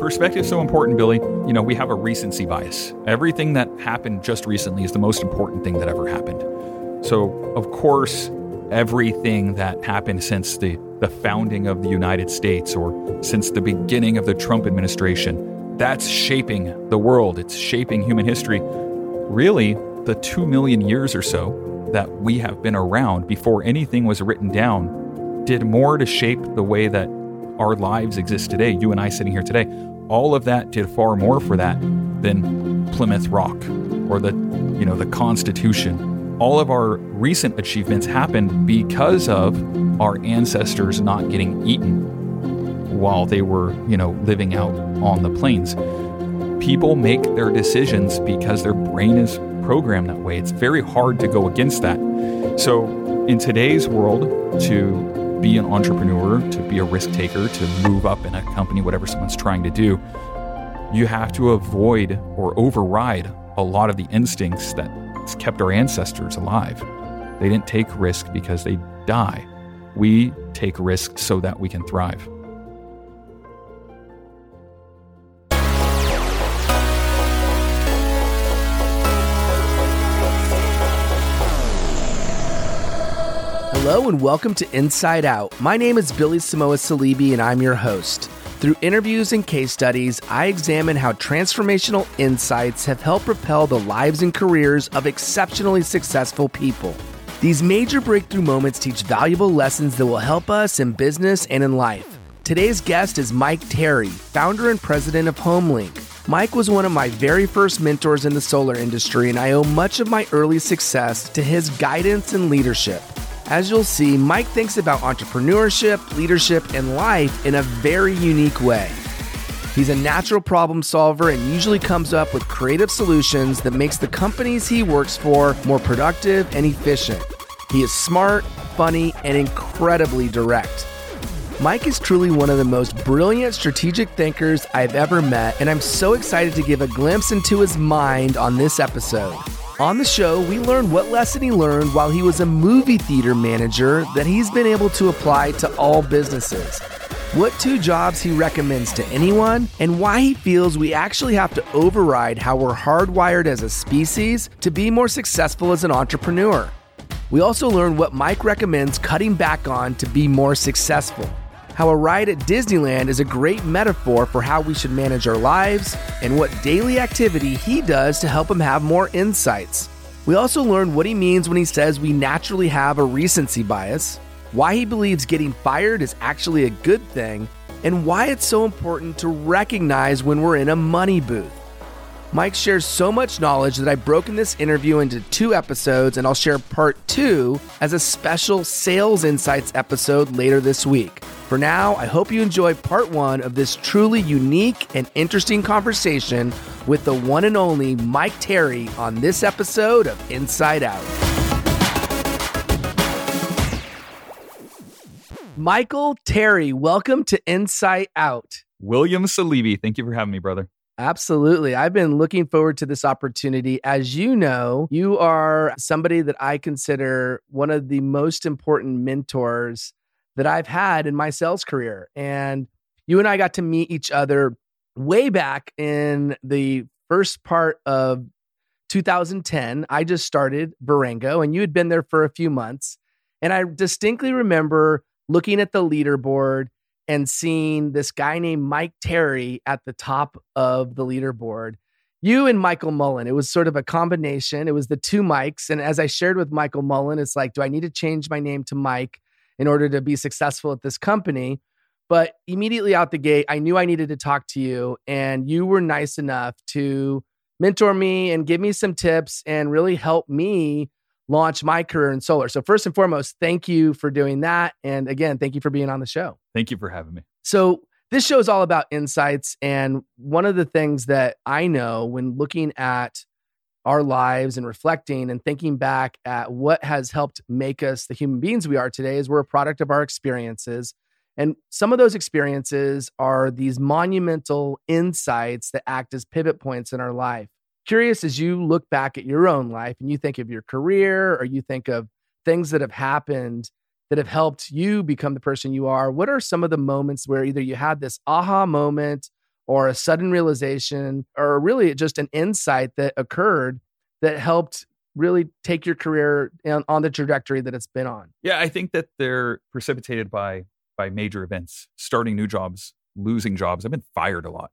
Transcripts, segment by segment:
Perspective so important, Billy. You know, we have a recency bias. Everything that happened just recently is the most important thing that ever happened. So, of course, everything that happened since the, the founding of the United States or since the beginning of the Trump administration, that's shaping the world. It's shaping human history. Really, the two million years or so that we have been around before anything was written down did more to shape the way that our lives exist today, you and I sitting here today, all of that did far more for that than Plymouth Rock or the, you know, the Constitution. All of our recent achievements happened because of our ancestors not getting eaten while they were, you know, living out on the plains. People make their decisions because their brain is programmed that way. It's very hard to go against that. So, in today's world, to be an entrepreneur, to be a risk taker, to move up in a company, whatever someone's trying to do, you have to avoid or override a lot of the instincts that kept our ancestors alive. They didn't take risk because they die. We take risk so that we can thrive. Hello and welcome to Inside Out. My name is Billy Samoa Saleebey and I'm your host. Through interviews and case studies, I examine how transformational insights have helped propel the lives and careers of exceptionally successful people. These major breakthrough moments teach valuable lessons that will help us in business and in life. Today's guest is Mike Terry, founder and president of HomeLink. Mike was one of my very first mentors in the solar industry, and I owe much of my early success to his guidance and leadership. As you'll see, Mike thinks about entrepreneurship, leadership, and life in a very unique way. He's a natural problem solver and usually comes up with creative solutions that makes the companies he works for more productive and efficient. He is smart, funny, and incredibly direct. Mike is truly one of the most brilliant strategic thinkers I've ever met, and I'm so excited to give a glimpse into his mind on this episode. On the show, we learn what lesson he learned while he was a movie theater manager that he's been able to apply to all businesses. What two jobs he recommends to anyone, and why he feels we actually have to override how we're hardwired as a species to be more successful as an entrepreneur. We also learn what Mike recommends cutting back on to be more successful how a ride at Disneyland is a great metaphor for how we should manage our lives, and what daily activity he does to help him have more insights. We also learn what he means when he says we naturally have a recency bias, why he believes getting fired is actually a good thing, and why it's so important to recognize when we're in a money booth. Mike shares so much knowledge that I've broken this interview into two episodes, and I'll share part two as a special Sales Insights episode later this week. For now, I hope you enjoy part one of this truly unique and interesting conversation with the one and only Mike Terry on this episode of Inside Out. Michael Terry, welcome to Inside Out. William Saleebey, thank you for having me, brother. Absolutely. I've been looking forward to this opportunity. As you know, you are somebody that I consider one of the most important mentors that I've had in my sales career. And you and I got to meet each other way back in the first part of 2010. I just started Verengo, and you had been there for a few months. And I distinctly remember looking at the leaderboard and seeing this guy named Mike Terry at the top of the leaderboard. You and Michael Mullen, it was sort of a combination. It was the two Mikes. And as I shared with Michael Mullen, it's like, do I need to change my name to Mike? in order to be successful at this company. But immediately out the gate, I knew I needed to talk to you, and you were nice enough to mentor me and give me some tips and really help me launch my career in solar. So, first and foremost, thank you for doing that. And again, thank you for being on the show. Thank you for having me. So, this show is all about insights. And one of the things that I know when looking at our lives and reflecting and thinking back at what has helped make us the human beings we are today is we're a product of our experiences. And some of those experiences are these monumental insights that act as pivot points in our life. Curious as you look back at your own life and you think of your career or you think of things that have happened that have helped you become the person you are, what are some of the moments where either you had this aha moment or a sudden realization or really just an insight that occurred that helped really take your career on, the trajectory that it's been on? Yeah, I think that they're precipitated by by major events, starting new jobs, losing jobs. I've been fired a lot.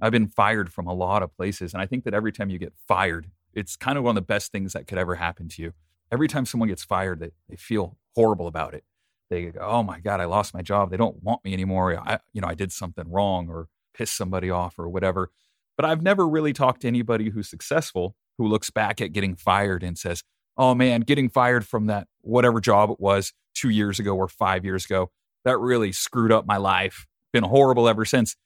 I've been fired from a lot of places. And I think that every time you get fired, it's kind of one of the best things that could ever happen to you. Every time someone gets fired, they, they feel horrible about it. They go, oh my God, I lost my job. They don't want me anymore. I, you know, I did something wrong or pissed somebody off or whatever. But I've never really talked to anybody who's successful who looks back at getting fired and says, oh man, getting fired from that whatever job it was two years ago or five years ago, that really screwed up my life. Been horrible ever since.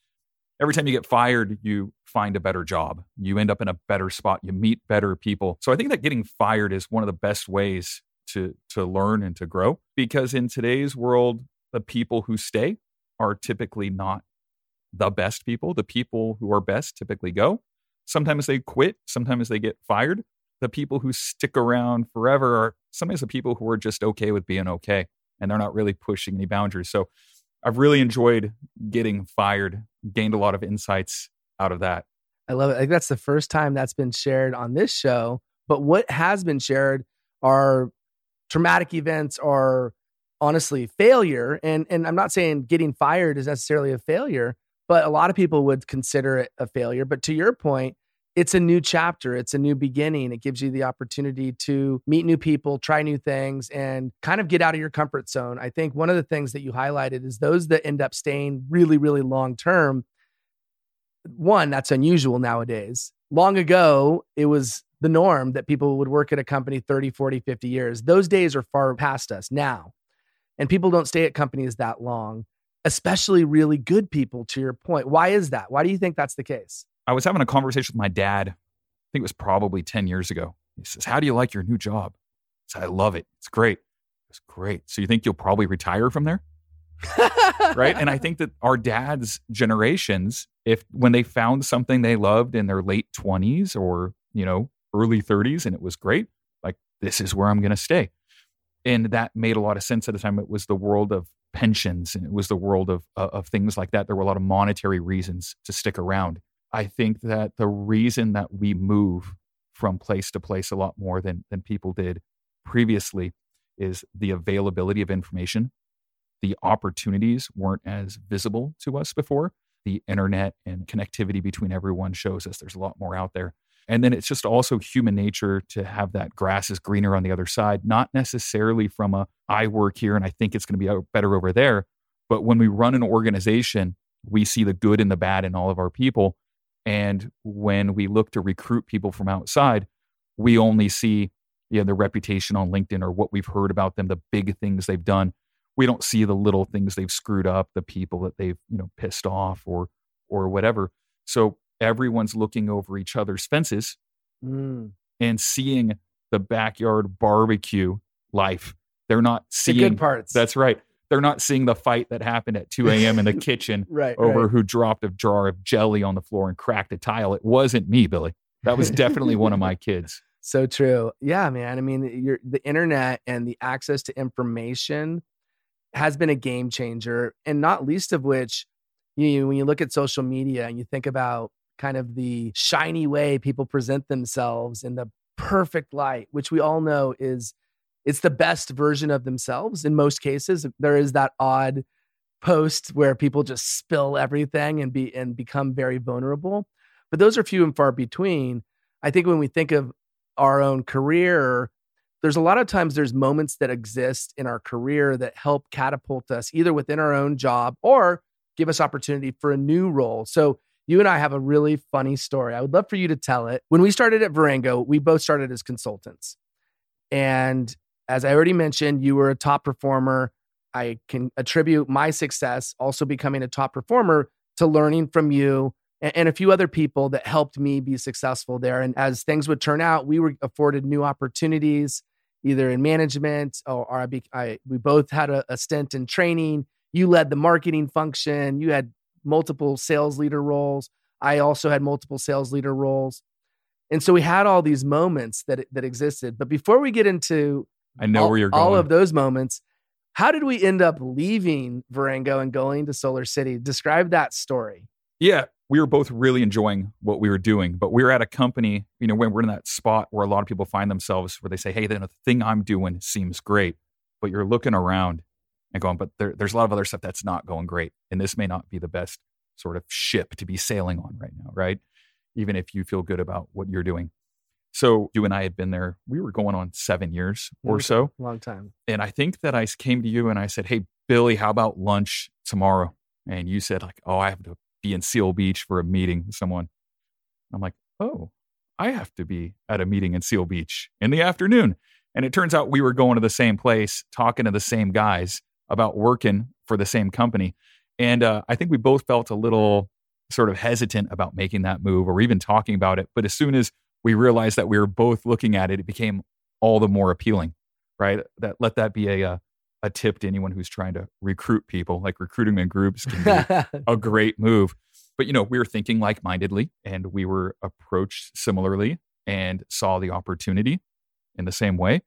Every time you get fired, you find a better job. You end up in a better spot. You meet better people. So I think that getting fired is one of the best ways to to learn and to grow because in today's world, the people who stay are typically not the best people. The people who are best typically go. Sometimes they quit, sometimes they get fired. The people who stick around forever are sometimes the people who are just okay with being okay and they're not really pushing any boundaries. So I've really enjoyed getting fired, gained a lot of insights out of that. I love it. Think that's the first time that's been shared on this show. But what has been shared are traumatic events are honestly failure. And and I'm not saying getting fired is necessarily a failure, but a lot of people would consider it a failure. But to your point, it's a new chapter, it's a new beginning. It gives you the opportunity to meet new people, try new things, and kind of get out of your comfort zone. I think one of the things that you highlighted is those that end up staying really, really long term. One, that's unusual nowadays. Long ago, it was the norm that people would work at a company 30, 40, 50 years. Those days are far past us now. And people don't stay at companies that long, especially really good people, to your point. Why is that? Why do you think that's the case? I was having a conversation with my dad. I think it was probably 10 years ago. He says, How do you like your new job? I said, I love it. It's great. It's great. So you think you'll probably retire from there? right. And I think that our dad's generations, if when they found something they loved in their late 20s or, you know, early 30s and it was great, like, this is where I'm going to stay. And that made a lot of sense at the time. It was the world of pensions and it was the world of, uh, of things like that. There were a lot of monetary reasons to stick around. I think that the reason that we move from place to place a lot more than, than people did previously is the availability of information. The opportunities weren't as visible to us before. The internet and connectivity between everyone shows us there's a lot more out there. And then it's just also human nature to have that grass is greener on the other side, not necessarily from a I work here and I think it's going to be better over there. But when we run an organization, we see the good and the bad in all of our people. And when we look to recruit people from outside, we only see you know, their reputation on LinkedIn or what we've heard about them, the big things they've done. We don't see the little things they've screwed up, the people that they've you know pissed off or or whatever. So everyone's looking over each other's fences mm. and seeing the backyard barbecue life. They're not seeing the good parts. That's right they're not seeing the fight that happened at 2 a.m. in the kitchen right, over right. who dropped a jar of jelly on the floor and cracked a tile. It wasn't me, Billy. That was definitely one of my kids. So true. Yeah, man. I mean, the internet and the access to information has been a game changer, and not least of which, you when you look at social media and you think about kind of the shiny way people present themselves in the perfect light, which we all know is it's the best version of themselves in most cases. There is that odd post where people just spill everything and be and become very vulnerable. But those are few and far between. I think when we think of our own career, there's a lot of times there's moments that exist in our career that help catapult us either within our own job or give us opportunity for a new role. So you and I have a really funny story. I would love for you to tell it. When we started at Verengo, we both started as consultants. And as I already mentioned, you were a top performer. I can attribute my success also becoming a top performer to learning from you and, and, a few other people that helped me be successful there. And as things would turn out, we were afforded new opportunities, either in management or, or I, be, I, we both had a, a stint in training. You led the marketing function. You had multiple sales leader roles. I also had multiple sales leader roles. And so we had all these moments that that existed. But before we get into I know all, where you're going. All of those moments. How did we end up leaving Verengo and going to Solar City? Describe that story. Yeah, we were both really enjoying what we were doing, but we were at a company, you know, when we're in that spot where a lot of people find themselves where they say, hey, the thing I'm doing seems great, but you're looking around and going, but there, there's a lot of other stuff that's not going great. And this may not be the best sort of ship to be sailing on right now, right? Even if you feel good about what you're doing. So you and I had been there, we were going on seven years or so. Long time. And I think that I came to you and I said, Hey, Billy, how about lunch tomorrow? And you said, like, oh, I have to be in Seal Beach for a meeting with someone. I'm like, oh, I have to be at a meeting in Seal Beach in the afternoon. And it turns out we were going to the same place, talking to the same guys about working for the same company. And uh, I think we both felt a little sort of hesitant about making that move or even talking about it. But as soon as we realized that we were both looking at it, it became all the more appealing, right? That let that be a, uh, a tip to anyone who's trying to recruit people. Like recruiting in groups can be a great move. But you know, we were thinking like-mindedly, and we were approached similarly, and saw the opportunity in the same way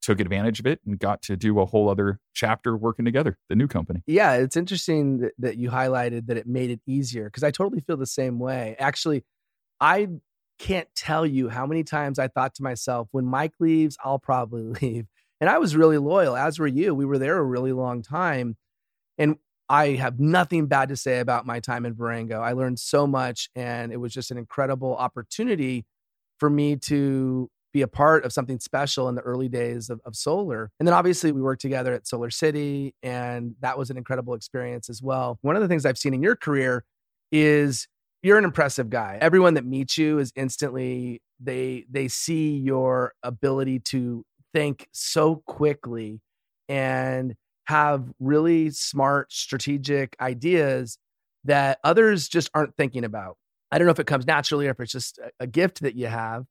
took advantage of it and got to do a whole other chapter working together, the new company. Yeah, it's interesting that, that you highlighted that it made it easier because I totally feel the same way. Actually, I can't tell you how many times I thought to myself, when Mike leaves, I'll probably leave. And I was really loyal, as were you. We were there a really long time. And I have nothing bad to say about my time in Verengo. I learned so much, and it was just an incredible opportunity for me to be a part of something special in the early days of, of solar. And then obviously we worked together at Solar City, and that was an incredible experience as well. One of the things I've seen in your career is you're an impressive guy. Everyone that meets you is instantly they they see your ability to think so quickly and have really smart strategic ideas that others just aren't thinking about. I don't know if it comes naturally or if it's just a, gift that you have.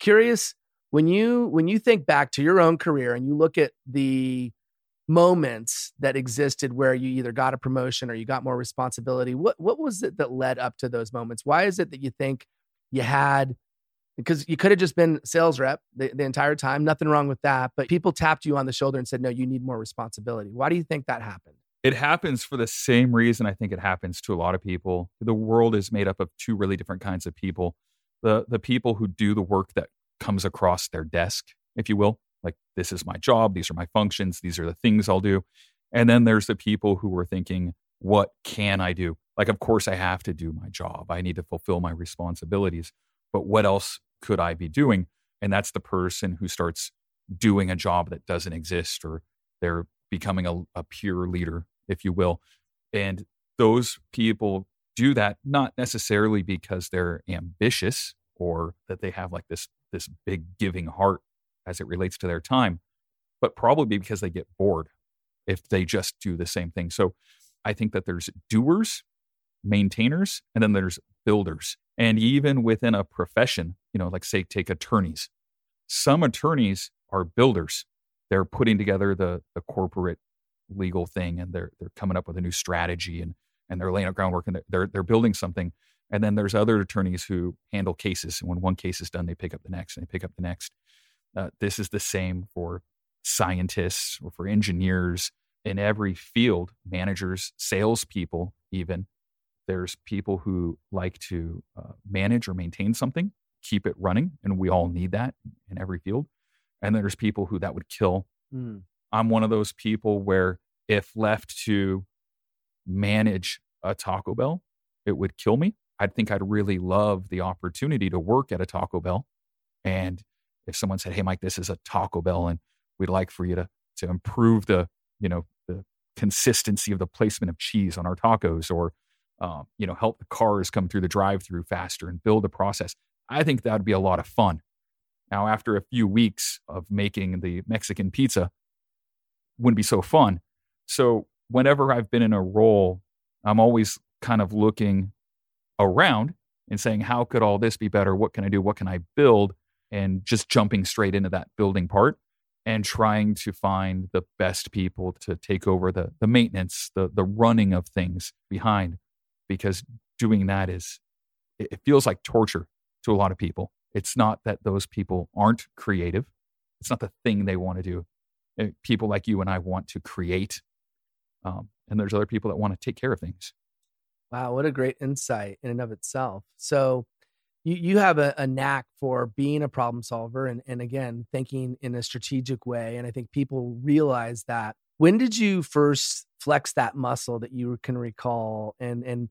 Curious when you when you think back to your own career and you look at the moments that existed where you either got a promotion or you got more responsibility what what was it that led up to those moments? Why is it that you think you had because you could have just been sales rep the, the entire time nothing wrong with that but people tapped you on the shoulder and said no you need more responsibility. Why do you think that happened? It happens for the same reason i think it happens to a lot of people. The world is made up of two really different kinds of people. The the people who do the work that comes across their desk if you will like, this is my job. These are my functions. These are the things I'll do. And then there's the people who were thinking, what can I do? Like, of course, I have to do my job. I need to fulfill my responsibilities. But what else could I be doing? And that's the person who starts doing a job that doesn't exist or they're becoming a, a pure leader, if you will. And those people do that not necessarily because they're ambitious or that they have like this this big giving heart as it relates to their time, but probably because they get bored if they just do the same thing. So I think that there's doers, maintainers, and then there's builders. And even within a profession, you know, like say, take attorneys. Some attorneys are builders. They're putting together the, the corporate legal thing and they're, they're coming up with a new strategy and, and they're laying out groundwork and they're, they're building something. And then there's other attorneys who handle cases. And when one case is done, they pick up the next and they pick up the next. Uh, this is the same for scientists or for engineers in every field, managers, salespeople, even. There's people who like to uh, manage or maintain something, keep it running, and we all need that in every field. And then there's people who that would kill. Mm. I'm one of those people where if left to manage a Taco Bell, it would kill me. I think I'd really love the opportunity to work at a Taco Bell and if someone said, "Hey, Mike, this is a Taco Bell, and we'd like for you to to improve the you know the consistency of the placement of cheese on our tacos, or um, you know help the cars come through the drive-through faster and build a process," I think that would be a lot of fun. Now, after a few weeks of making the Mexican pizza, wouldn't be so fun. So whenever I've been in a role, I'm always kind of looking around and saying, how could all this be better? What can I do? What can I build? And just jumping straight into that building part and trying to find the best people to take over the the maintenance, the the running of things behind because doing that is it feels like torture to a lot of people. It's not that those people aren't creative. It's not the thing they want to do. Eh, people like you and I want to create. Um, and there's other people that want to take care of things. Wow, what a great insight in and of itself. So you you have a, a knack for being a problem solver and, and again thinking in a strategic way. And I think people realize that. When did you first flex that muscle that you can recall and and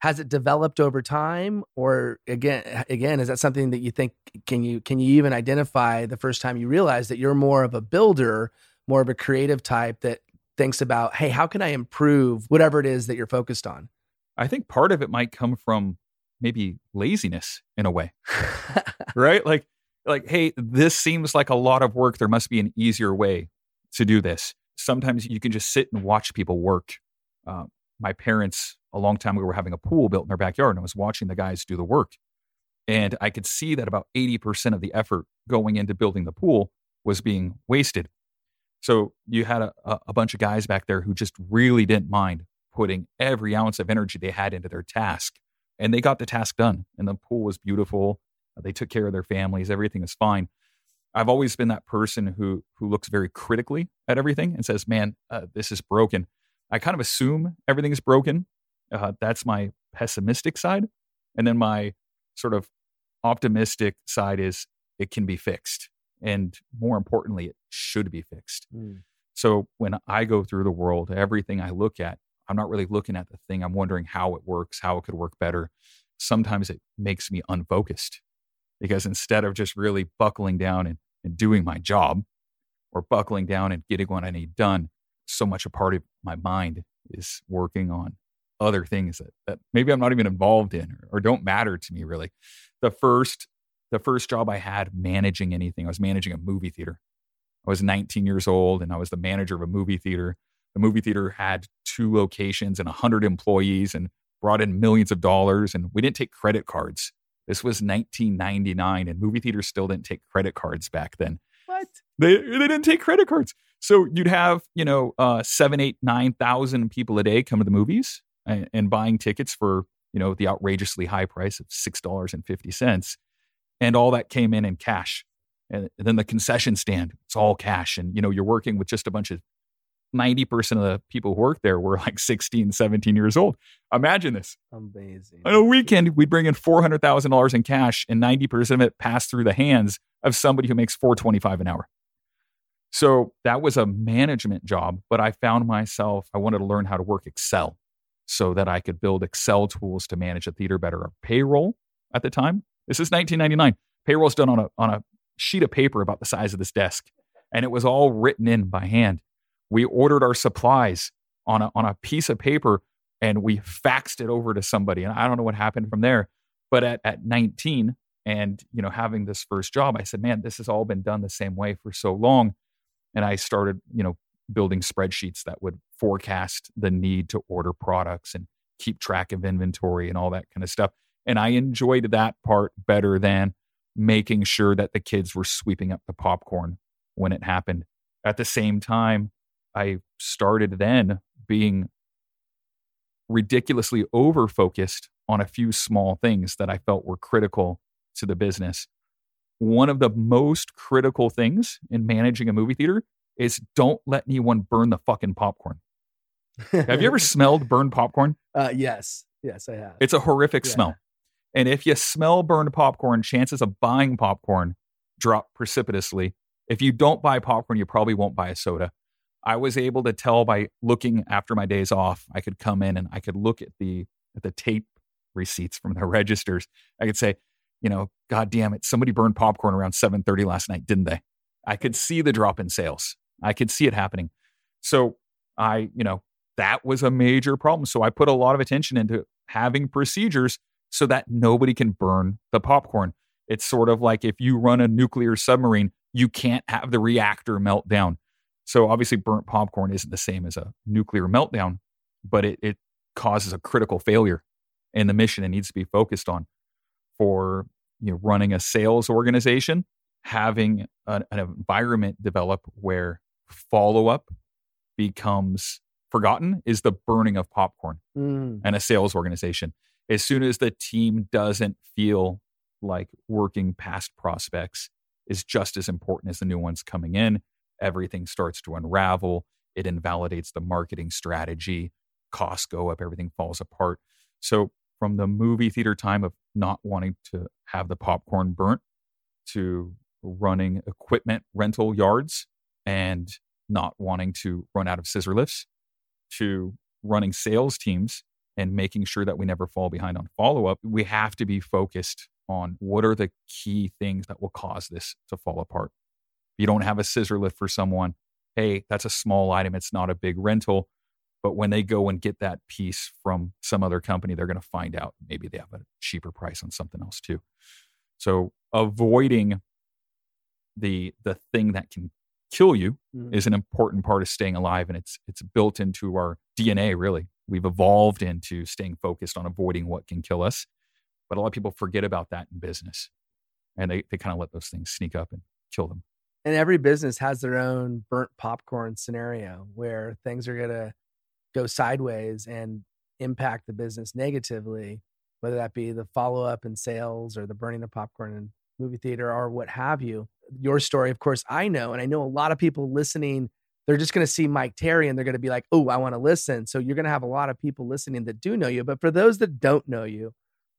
has it developed over time or again again is that something that you think can you can you even identify the first time you realize that you're more of a builder more of a creative type that thinks about hey how can i improve whatever it is that you're focused on i think part of it might come from maybe laziness in a way right like like hey this seems like a lot of work there must be an easier way to do this sometimes you can just sit and watch people work uh, my parents a long time ago were having a pool built in their backyard and I was watching the guys do the work. And I could see that about 80% of the effort going into building the pool was being wasted. So you had a, a bunch of guys back there who just really didn't mind putting every ounce of energy they had into their task. And they got the task done. And the pool was beautiful. They took care of their families. Everything was fine. I've always been that person who who looks very critically at everything and says, "Man, uh, this is broken." I kind of assume everything is broken. Uh, that's my pessimistic side. And then my sort of optimistic side is it can be fixed. And more importantly, it should be fixed. Mm. So when I go through the world, everything I look at, I'm not really looking at the thing. I'm wondering how it works, how it could work better. Sometimes it makes me unfocused because instead of just really buckling down and, and doing my job or buckling down and getting what I need done, so much a part of my mind is working on other things that, that maybe I'm not even involved in or, or don't matter to me really. The first the first job I had managing anything, I was managing a movie theater. I was 19 years old and I was the manager of a movie theater. The movie theater had two locations and 100 employees and brought in millions of dollars. And we didn't take credit cards. This was 1999 and movie theaters still didn't take credit cards back then. What? They, they didn't take credit cards. So you'd have, you know, uh, seven, eight, nine thousand people a day come to the movies and, and buying tickets for, you know, the outrageously high price of six dollars and fifty cents, and all that came in in cash. And then the concession stand, it's all cash, and you know, you're working with just a bunch of 90% of the people who worked there were like 16, 17 years old. Imagine this. Amazing. On a weekend, we'd bring in $400,000 in cash and 90% of it passed through the hands of somebody who makes 425 an hour. So that was a management job, but I found myself, I wanted to learn how to work Excel so that I could build Excel tools to manage a theater better. Our payroll at the time, this is 1999. Payroll Payroll's done on a, on a sheet of paper about the size of this desk, and it was all written in by hand. We ordered our supplies on a, on a piece of paper and we faxed it over to somebody. And I don't know what happened from there. But at, at 19 and you know having this first job, I said, man, this has all been done the same way for so long and I started, you know, building spreadsheets that would forecast the need to order products and keep track of inventory and all that kind of stuff. And I enjoyed that part better than making sure that the kids were sweeping up the popcorn when it happened. At the same time, I started then being ridiculously over focused on a few small things that I felt were critical to the business one of the most critical things in managing a movie theater is don't let anyone burn the fucking popcorn. have you ever smelled burned popcorn? Uh, yes. Yes, I have. It's a horrific yeah. smell. And if you smell burned popcorn, chances of buying popcorn drop precipitously. If you don't buy popcorn, you probably won't buy a soda. I was able to tell by looking after my days off. I could come in and I could look at the at the tape receipts from the registers. I could say, you know, God damn it, somebody burned popcorn around 7:30 last night, didn't they? I could see the drop in sales. I could see it happening. So I, you know, that was a major problem. So I put a lot of attention into having procedures so that nobody can burn the popcorn. It's sort of like if you run a nuclear submarine, you can't have the reactor melt down. So obviously, burnt popcorn isn't the same as a nuclear meltdown, but it, it causes a critical failure in the mission it needs to be focused on for you know, running a sales organization, having an, an environment develop where follow up becomes forgotten is the burning of popcorn mm. and a sales organization. As soon as the team doesn't feel like working past prospects is just as important as the new ones coming in, everything starts to unravel. It invalidates the marketing strategy. Costs go up, everything falls apart. So from the movie theater time of not wanting to have the popcorn burnt to running equipment rental yards and not wanting to run out of scissor lifts to running sales teams and making sure that we never fall behind on follow up, we have to be focused on what are the key things that will cause this to fall apart. You don't have a scissor lift for someone, hey, that's a small item, it's not a big rental. But when they go and get that piece from some other company, they're going to find out maybe they have a cheaper price on something else too. So avoiding the the thing that can kill you mm. is an important part of staying alive and it's it's built into our DNA really. We've evolved into staying focused on avoiding what can kill us. But a lot of people forget about that in business. And they, they kind of let those things sneak up and kill them. And every business has their own burnt popcorn scenario where things are going to go sideways and impact the business negatively, whether that be the follow up in sales or the burning of popcorn in movie theater or what have you. Your story, of course, I know, and I know a lot of people listening, they're just going to see Mike Terry and they're going to be like, oh, I want to listen. So you're going to have a lot of people listening that do know you. But for those that don't know you,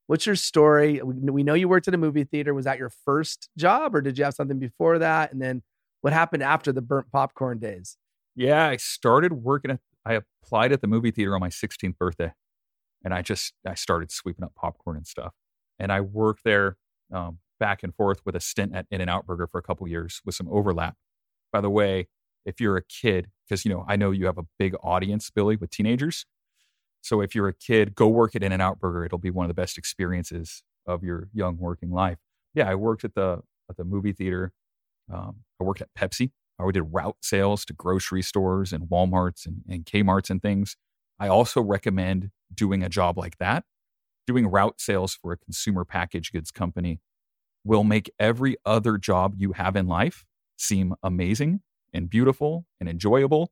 what's your story? We know you worked at a movie theater. Was that your first job or did you have something before that? And then what happened after the burnt popcorn days? Yeah, I started working at, I applied at the movie theater on my 16th birthday and I just, I started sweeping up popcorn and stuff. And I worked there um, back and forth with a stint at In and Out Burger for a couple years with some overlap. By the way, if you're a kid, because you know I know you have a big audience, Billy, with teenagers. So if you're a kid, go work at In and Out Burger. It'll be one of the best experiences of your young working life. Yeah, I worked at the at the movie theater. Um, I worked at Pepsi. I did route sales to grocery stores and WalMarts and, and Kmart's and things. I also recommend doing a job like that. Doing route sales for a consumer packaged goods company will make every other job you have in life seem amazing and beautiful and enjoyable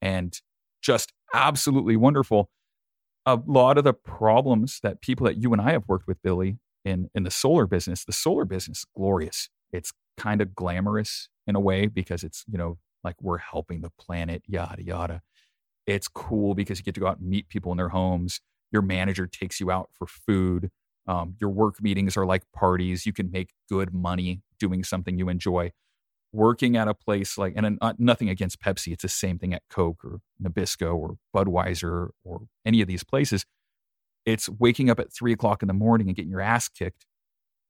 and just absolutely wonderful. A lot of the problems that people that you and I have worked with, Billy, in, in the solar business, the solar business, glorious. It's kind of glamorous in a way because it's, you know, like we're helping the planet, yada, yada. It's cool because you get to go out and meet people in their homes. Your manager takes you out for food. Um, your work meetings are like parties. You can make good money doing something you enjoy. Working at a place like, and uh, nothing against Pepsi, it's the same thing at Coke or Nabisco or Budweiser or any of these places. It's waking up at three o'clock in the morning and getting your ass kicked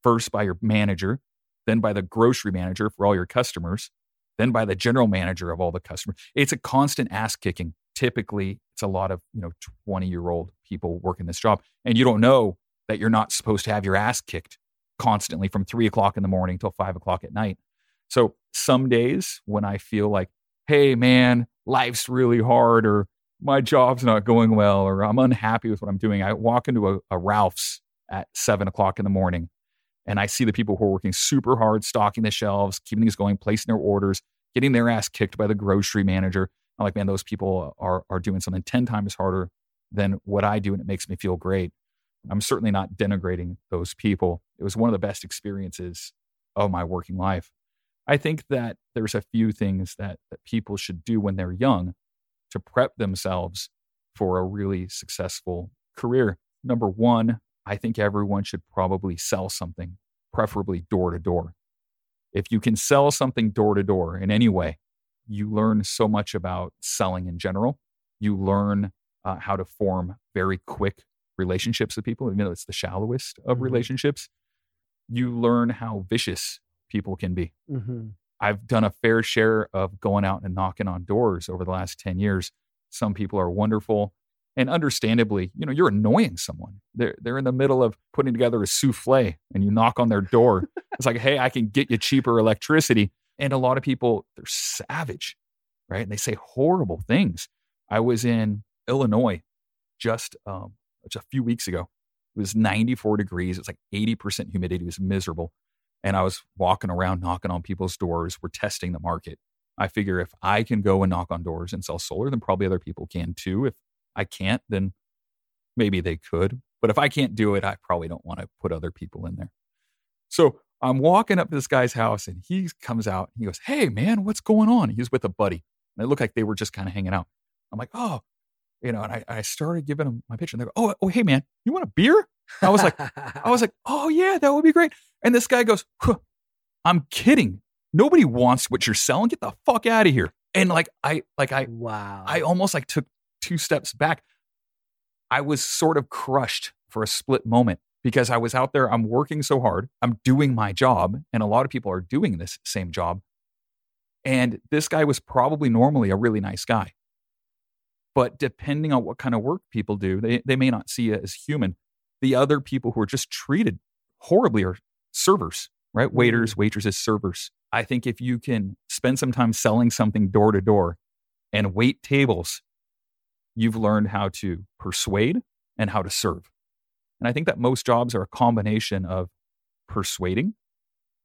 first by your manager, then by the grocery manager for all your customers, then by the general manager of all the customers. It's a constant ass kicking. Typically, it's a lot of, you know, 20 year old people working this job. And you don't know that you're not supposed to have your ass kicked constantly from three o'clock in the morning till five o'clock at night. So some days when I feel like, hey, man, life's really hard or my job's not going well or I'm unhappy with what I'm doing, I walk into a, a Ralph's at seven o'clock in the morning and I see the people who are working super hard, stocking the shelves, keeping things going, placing their orders, getting their ass kicked by the grocery manager. I'm like, man, those people are, are doing something 10 times harder than what I do. And it makes me feel great. I'm certainly not denigrating those people. It was one of the best experiences of my working life. I think that there's a few things that, that people should do when they're young to prep themselves for a really successful career. Number one, I think everyone should probably sell something, preferably door to door. If you can sell something door to door in any way, you learn so much about selling in general. You learn uh, how to form very quick relationships with people, even though it's the shallowest of mm-hmm. relationships, you learn how vicious people can be. Mm-hmm. I've done a fair share of going out and knocking on doors over the last 10 years. Some people are wonderful. And understandably, you know, you're annoying someone. They're, they're in the middle of putting together a souffle and you knock on their door. it's like, hey, I can get you cheaper electricity. And a lot of people, they're savage, right? And they say horrible things. I was in Illinois just um, a few weeks ago. It was 94 degrees. It's like 80% humidity. It was miserable. And I was walking around knocking on people's doors. We're testing the market. I figure if I can go and knock on doors and sell solar, then probably other people can too. If I can't, then maybe they could. But if I can't do it, I probably don't want to put other people in there. So I'm walking up to this guy's house and he comes out. He goes, Hey, man, what's going on? He's with a buddy. And it looked like they were just kind of hanging out. I'm like, Oh, you know, and I, I started giving him my pitch and they go, oh, oh, hey man, you want a beer? I was like, I was like, oh yeah, that would be great. And this guy goes, huh, I'm kidding. Nobody wants what you're selling. Get the fuck out of here. And like I like I wow. I almost like took two steps back. I was sort of crushed for a split moment because I was out there, I'm working so hard, I'm doing my job, and a lot of people are doing this same job. And this guy was probably normally a really nice guy. But depending on what kind of work people do, they, they may not see it as human. The other people who are just treated horribly are servers, right? Mm-hmm. Waiters, waitresses, servers. I think if you can spend some time selling something door to door and wait tables, you've learned how to persuade and how to serve. And I think that most jobs are a combination of persuading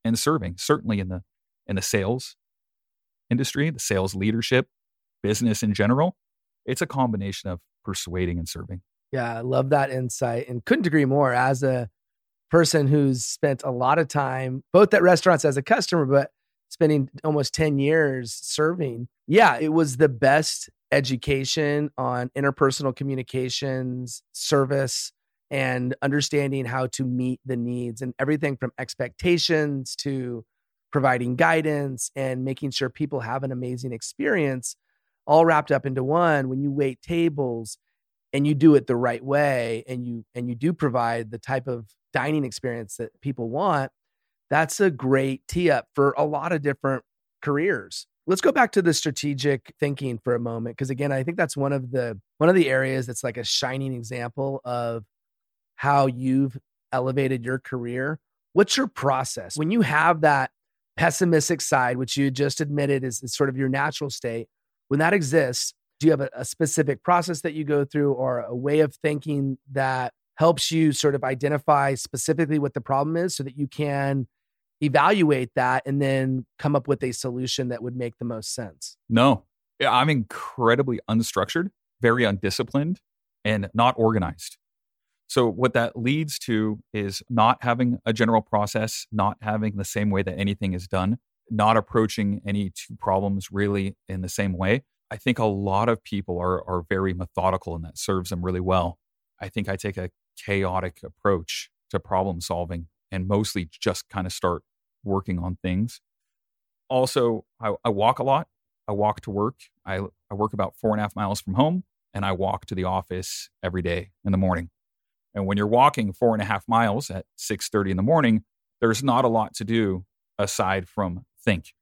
and serving, certainly in the in the sales industry, the sales leadership, business in general. It's a combination of persuading and serving. Yeah, I love that insight and couldn't agree more as a person who's spent a lot of time both at restaurants as a customer, but spending almost 10 years serving. Yeah, it was the best education on interpersonal communications, service, and understanding how to meet the needs and everything from expectations to providing guidance and making sure people have an amazing experience all wrapped up into one when you wait tables and you do it the right way and you and you do provide the type of dining experience that people want that's a great tee up for a lot of different careers. Let's go back to the strategic thinking for a moment because again i think that's one of the one of the areas that's like a shining example of how you've elevated your career. What's your process? When you have that pessimistic side which you just admitted is, is sort of your natural state when that exists do you have a, a specific process that you go through or a way of thinking that helps you sort of identify specifically what the problem is so that you can evaluate that and then come up with a solution that would make the most sense? No, I'm incredibly unstructured, very undisciplined, and not organized. So, what that leads to is not having a general process, not having the same way that anything is done, not approaching any two problems really in the same way. I think a lot of people are, are very methodical and that serves them really well. I think I take a chaotic approach to problem solving and mostly just kind of start working on things. Also, I, I walk a lot. I walk to work. I, I work about four and a half miles from home and I walk to the office every day in the morning. And when you're walking four and a half miles at 6:30 in the morning, there's not a lot to do aside from think.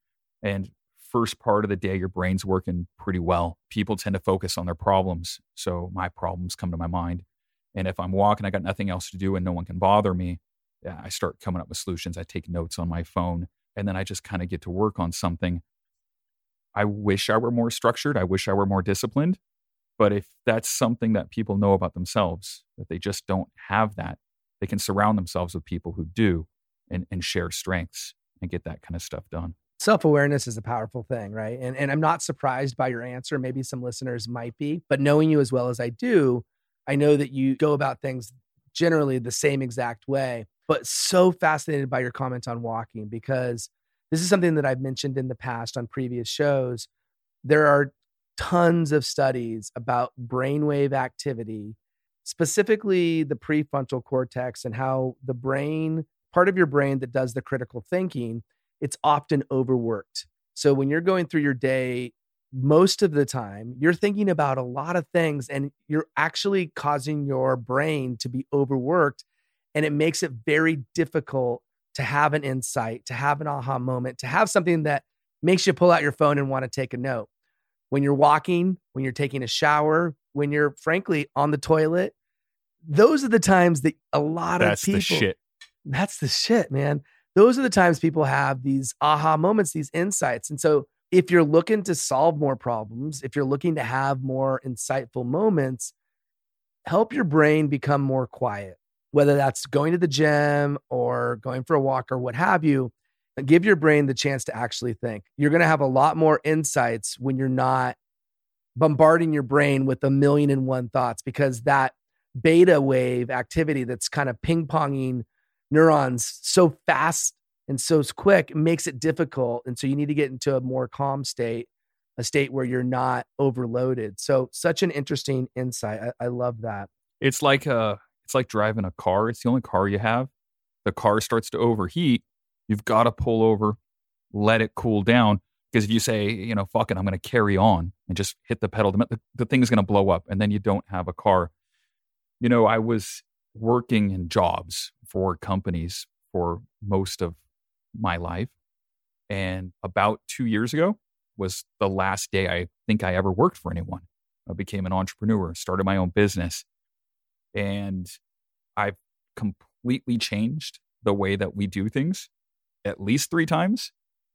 And first part of the day, your brain's working pretty well. People tend to focus on their problems. So my problems come to my mind. And if I'm walking, I got nothing else to do and no one can bother me, I start coming up with solutions. I take notes on my phone and then I just kind of get to work on something. I wish I were more structured. I wish I were more disciplined. But if that's something that people know about themselves, that they just don't have that, they can surround themselves with people who do and, and share strengths and get that kind of stuff done self-awareness is a powerful thing right and, and i'm not surprised by your answer maybe some listeners might be but knowing you as well as i do i know that you go about things generally the same exact way but so fascinated by your comment on walking because this is something that i've mentioned in the past on previous shows there are tons of studies about brainwave activity specifically the prefrontal cortex and how the brain part of your brain that does the critical thinking it's often overworked. So when you're going through your day, most of the time, you're thinking about a lot of things and you're actually causing your brain to be overworked. And it makes it very difficult to have an insight, to have an aha moment, to have something that makes you pull out your phone and want to take a note. When you're walking, when you're taking a shower, when you're frankly on the toilet, those are the times that a lot that's of people. The shit. That's the shit, man those are the times people have these aha moments, these insights. And so, if you're looking to solve more problems, if you're looking to have more insightful moments, help your brain become more quiet, whether that's going to the gym or going for a walk or what have you. Give your brain the chance to actually think. You're going to have a lot more insights when you're not bombarding your brain with a million and one thoughts because that beta wave activity that's kind of ping ponging neurons so fast and so it's quick, makes it difficult. And so you need to get into a more calm state a state where you're not overloaded. So such an interesting insight. I, I love that. It's like uh it's like driving a car. It's the only car you have. The car starts to overheat. You've got to pull over, let it cool down. Because if you say, you know, fuck it, I'm going to carry on and just hit the pedal, the, the thing's going to blow up and then you don't have a car. You know, I was working in jobs for companies for most of my life. And about two years ago was the last day I think I ever worked for anyone. I became an entrepreneur, started my own business. And I've completely changed the way that we do things at least three times.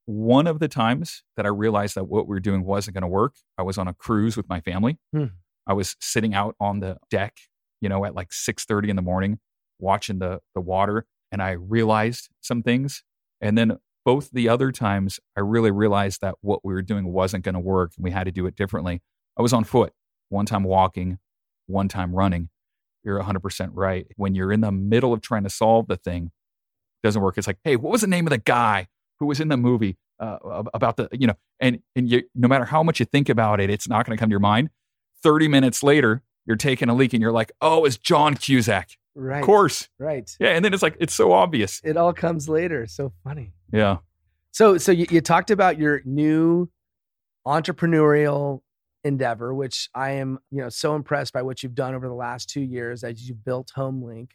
One of the times that I realized that what we were doing wasn't going to work, I was on a cruise with my family. Hmm. I was sitting out on the deck, you know, at like 6:30 in the morning, watching the the water, and I realized some things. And then both the other times, I really realized that what we were doing wasn't going to work, and we had to do it differently. I was on foot, one time walking, one time running. You're 100% right. When you're in the middle of trying to solve the thing, doesn't work. It's like, hey, what was the name of the guy who was in the movie uh, about the, you know, and and you, no matter how much you think about it, it's not going to come to your mind. Thirty minutes later, you're taking a leak, and you're like, oh, it's John Cusack. Right. Of course. Right. Yeah, and then it's like it's so obvious. It all comes later. So funny. Yeah. So so you, you talked about your new entrepreneurial endeavor, which I am, you know, so impressed by what you've done over the last two years as you built HomeLink.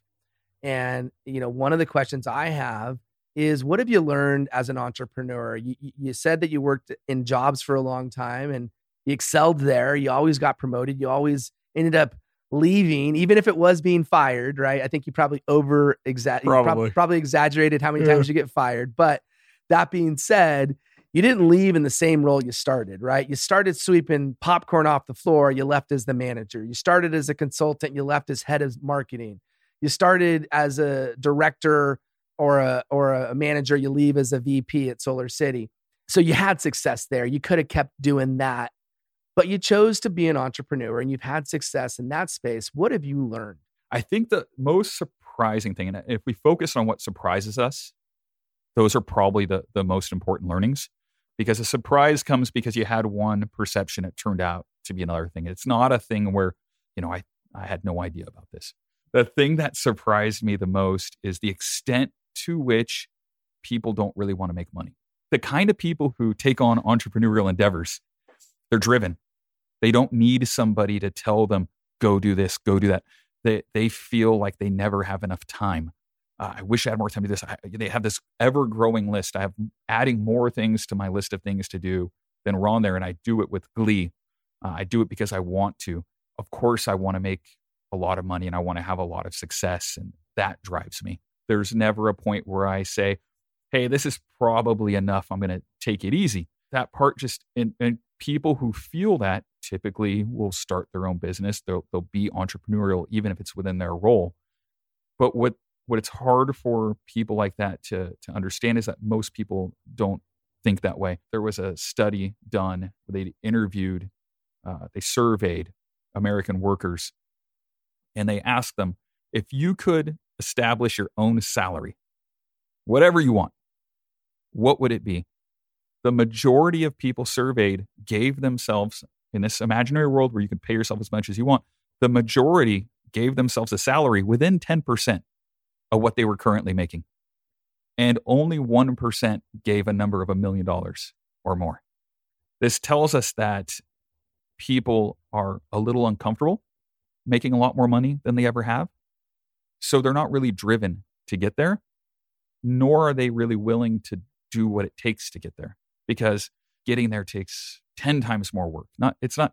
And, you know, one of the questions I have is what have you learned as an entrepreneur? You, you said that you worked in jobs for a long time and you excelled there. You always got promoted. You always ended up leaving, even if it was being fired, right? I think you probably over exa- probably. probably exaggerated how many yeah. times you get fired. But that being said, you didn't leave in the same role you started, right? You started sweeping popcorn off the floor, you left as the manager. You started as a consultant, you left as head of marketing. You started as a director or a or a manager, you leave as a VP at Solar City. So you had success there. You could have kept doing that, but you chose to be an entrepreneur and you've had success in that space. What have you learned? I think the most surprising thing, and if we focus on what surprises us, those are probably the, the most important learnings because a surprise comes because you had one perception it turned out to be another thing it's not a thing where you know i i had no idea about this the thing that surprised me the most is the extent to which people don't really want to make money the kind of people who take on entrepreneurial endeavors they're driven they don't need somebody to tell them go do this go do that they they feel like they never have enough time uh, I wish I had more time to do this. I, they have this ever growing list. I have adding more things to my list of things to do than are on there, and I do it with glee. Uh, I do it because I want to. Of course, I want to make a lot of money and I want to have a lot of success, and that drives me. There's never a point where I say, "Hey, this is probably enough. I'm going to take it easy." That part just and, and people who feel that typically will start their own business. They'll they'll be entrepreneurial even if it's within their role. But what what it's hard for people like that to to understand is that most people don't think that way. There was a study done where they interviewed, uh, they surveyed American workers, and they asked them if you could establish your own salary, whatever you want, what would it be? The majority of people surveyed gave themselves in this imaginary world where you can pay yourself as much as you want. The majority gave themselves a salary within 10% of what they were currently making. And only 1% gave a number of a million dollars or more. This tells us that people are a little uncomfortable making a lot more money than they ever have. So they're not really driven to get there, nor are they really willing to do what it takes to get there because getting there takes 10 times more work. Not it's not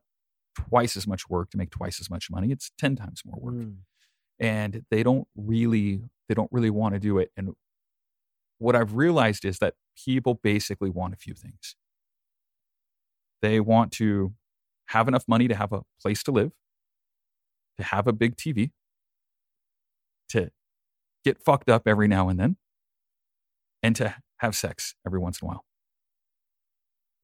twice as much work to make twice as much money. It's 10 times more work. Mm. And they don't really they don't really want to do it. And what I've realized is that people basically want a few things. They want to have enough money to have a place to live, to have a big TV, to get fucked up every now and then, and to have sex every once in a while.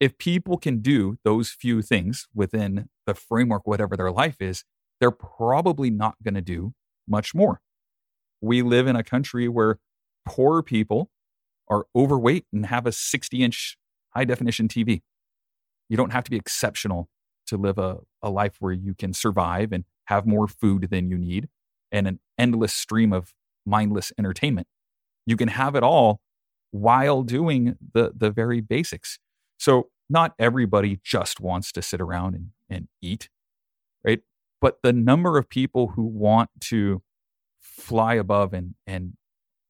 If people can do those few things within the framework, whatever their life is, they're probably not going to do much more we live in a country where poor people are overweight and have a 60 inch high definition TV. You don't have to be exceptional to live a, a life where you can survive and have more food than you need and an endless stream of mindless entertainment. You can have it all while doing the, the very basics. So, not everybody just wants to sit around and, and eat, right? But the number of people who want to fly above and, and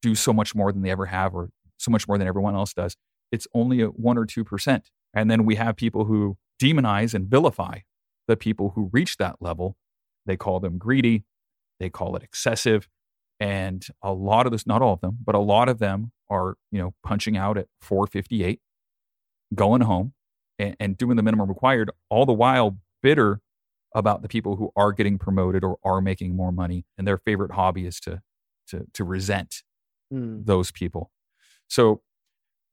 do so much more than they ever have or so much more than everyone else does, it's only a one or 2%. And then we have people who demonize and vilify the people who reach that level. They call them greedy, they call it excessive. And a lot of this, not all of them, but a lot of them are, you know, punching out at 458, going home and, and doing the minimum required, all the while bitter about the people who are getting promoted or are making more money. And their favorite hobby is to to to resent mm. those people. So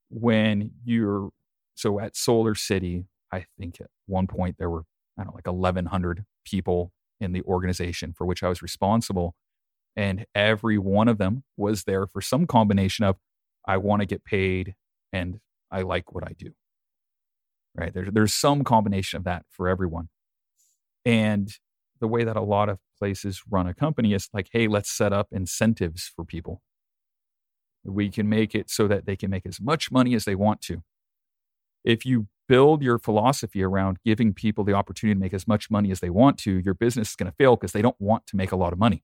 when you're so at Solar City, I think at one point there were I don't know like 1,100 people in the organization for which I was responsible, and every one of them was there for some combination of I want to get paid and I like what I do. Right there's there's some combination of that for everyone, and the way that a lot of places run a company is like, hey, let's set up incentives for people. We can make it so that they can make as much money as they want to. If you build your philosophy around giving people the opportunity to make as much money as they want to, your business is going to fail because they don't want to make a lot of money.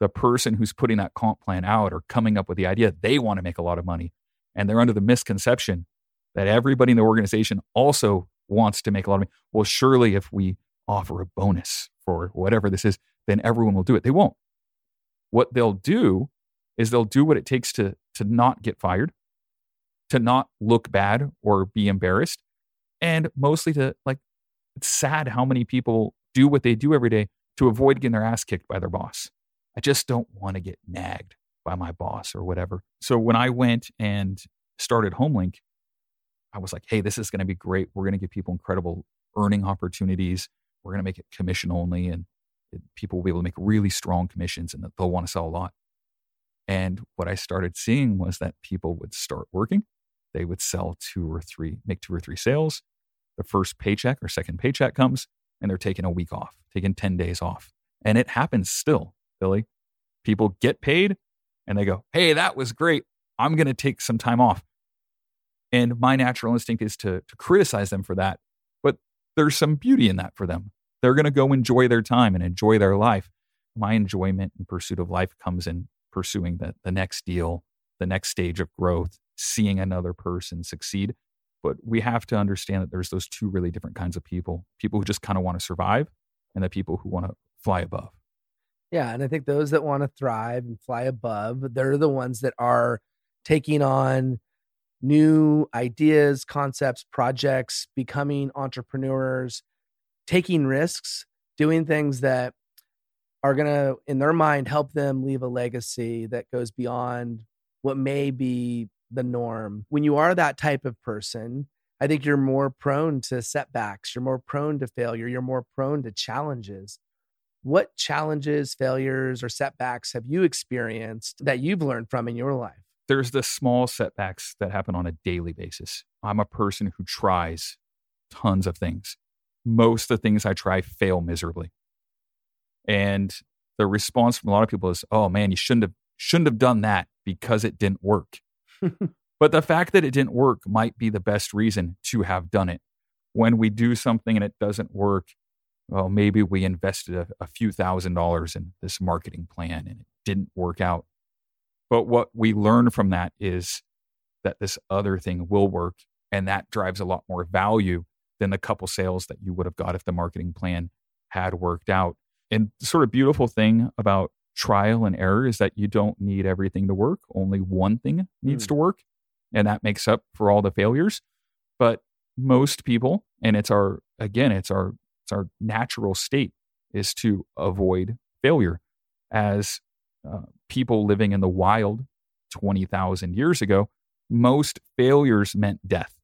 The person who's putting that comp plan out or coming up with the idea, they want to make a lot of money. And they're under the misconception that everybody in the organization also wants to make a lot of money. Well, surely if we offer a bonus for whatever this is, then everyone will do it. They won't. What they'll do is they'll do what it takes to to not get fired, to not look bad or be embarrassed, and mostly to like it's sad how many people do what they do every day to avoid getting their ass kicked by their boss. I just don't want to get nagged by my boss or whatever. So when I went and started Homelink, I was like, hey, this is going to be great. We're going to give people incredible earning opportunities. We're going to make it commission only, and people will be able to make really strong commissions and they'll want to sell a lot. And what I started seeing was that people would start working. They would sell two or three, make two or three sales. The first paycheck or second paycheck comes, and they're taking a week off, taking 10 days off. And it happens still, Billy. People get paid and they go, Hey, that was great. I'm going to take some time off. And my natural instinct is to, to criticize them for that. But there's some beauty in that for them. They're going to go enjoy their time and enjoy their life. My enjoyment and pursuit of life comes in pursuing the, the next deal, the next stage of growth, seeing another person succeed. But we have to understand that there's those two really different kinds of people people who just kind of want to survive, and the people who want to fly above. Yeah. And I think those that want to thrive and fly above, they're the ones that are taking on new ideas, concepts, projects, becoming entrepreneurs, taking risks, doing things that are going to, in their mind, help them leave a legacy that goes beyond what may be the norm. When you are that type of person, I think you're more prone to setbacks, you're more prone to failure, you're more prone to challenges. What challenges, failures, or setbacks have you experienced that you've learned from in your life? There's the small setbacks that happen on a daily basis. I'm a person who tries tons of things. Most of the things I try fail miserably. And the response from a lot of people is, "Oh man, you shouldn't have shouldn't have done that because it didn't work." but the fact that it didn't work might be the best reason to have done it. When we do something and it doesn't work, well, maybe we invested a, a few thousand dollars in this marketing plan and it didn't work out. But what we learn from that is that this other thing will work and that drives a lot more value than the couple sales that you would have got if the marketing plan had worked out. And the sort of beautiful thing about trial and error is that you don't need everything to work. Only one thing needs mm. to work. And that makes up for all the failures. But most people, and it's our, again, it's our, it's our natural state is to avoid failure. As uh, people living in the wild 20,000 years ago, most failures meant death.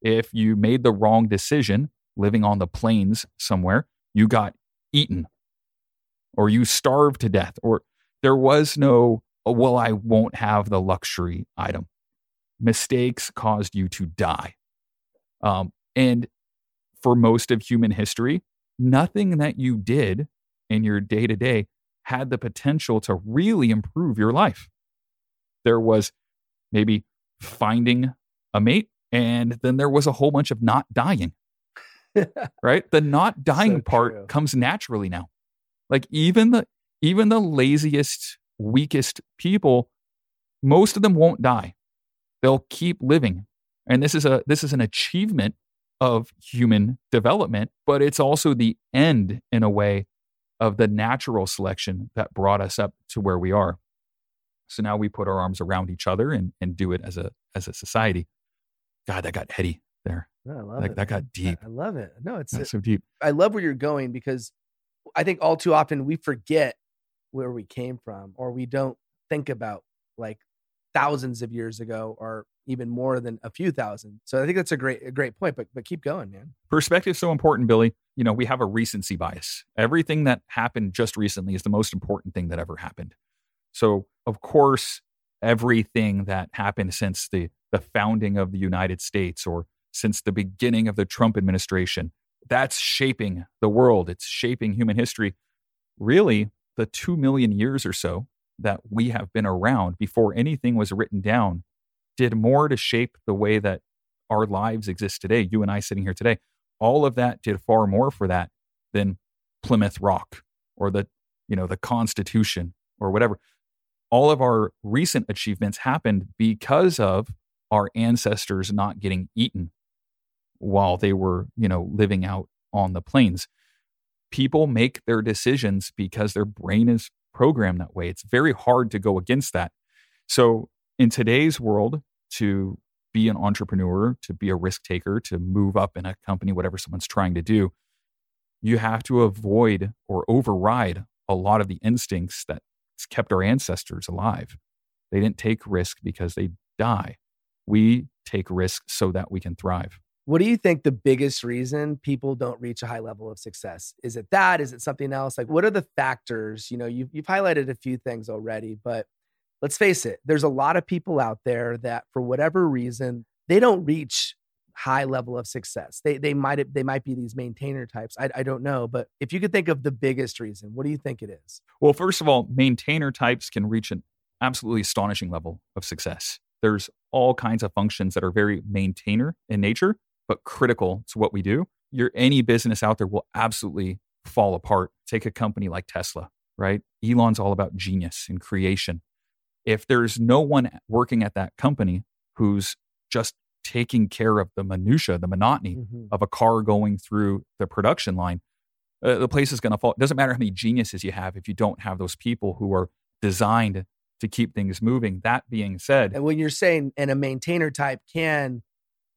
If you made the wrong decision living on the plains somewhere, you got eaten or you starved to death or there was no, oh, well, I won't have the luxury item. Mistakes caused you to die. Um, And for most of human history, nothing that you did in your day to day had the potential to really improve your life. There was maybe finding a mate, and then there was a whole bunch of not dying. right? The not dying so part true. comes naturally now. Like even the even the laziest, weakest people, most of them won't die. They'll keep living. And this is a this is an achievement of human development, but it's also the end in a way of the natural selection that brought us up to where we are. So now we put our arms around each other and, and do it as a as a society. God, that got heady there. No, I love that, it. That got deep. I love it. No, it's it, so deep. I love where you're going because I think all too often we forget where we came from or we don't think about like thousands of years ago or even more than a few thousand. So I think that's a great a great point, but but keep going, man. Perspective is so important, Billy. You know, we have a recency bias. Everything that happened just recently is the most important thing that ever happened. So, of course, everything that happened since the the founding of the United States or since the beginning of the Trump administration, that's shaping the world. It's shaping human history. Really, the 2 million years or so that we have been around before anything was written down did more to shape the way that our lives exist today. You and I sitting here today, all of that did far more for that than Plymouth Rock or the, you know, the Constitution or whatever. All of our recent achievements happened because of our ancestors not getting eaten while they were, you know, living out on the plains. People make their decisions because their brain is programmed that way. It's very hard to go against that. So in today's world to be an entrepreneur, to be a risk taker, to move up in a company, whatever someone's trying to do, you have to avoid or override a lot of the instincts that kept our ancestors alive. They didn't take risk because they die. We take risk so that we can thrive. What do you think the biggest reason people don't reach a high level of success? Is it that? Is it something else? Like, what are the factors? You know, you've, you've highlighted a few things already, but let's face it, there's a lot of people out there that for whatever reason, they don't reach high level of success. They they might they might be these maintainer types. I, I don't know, but if you could think of the biggest reason, what do you think it is? Well, first of all, maintainer types can reach an absolutely astonishing level of success. There's all kinds of functions that are very maintainer in nature, but critical to what we do. Your any business out there will absolutely fall apart. Take a company like Tesla, right? Elon's all about genius and creation if there's no one working at that company who's just taking care of the minutia, the monotony mm-hmm. of a car going through the production line, uh, the place is going to fall. It doesn't matter how many geniuses you have if you don't have those people who are designed to keep things moving. That being said, and when you're saying and a maintainer type can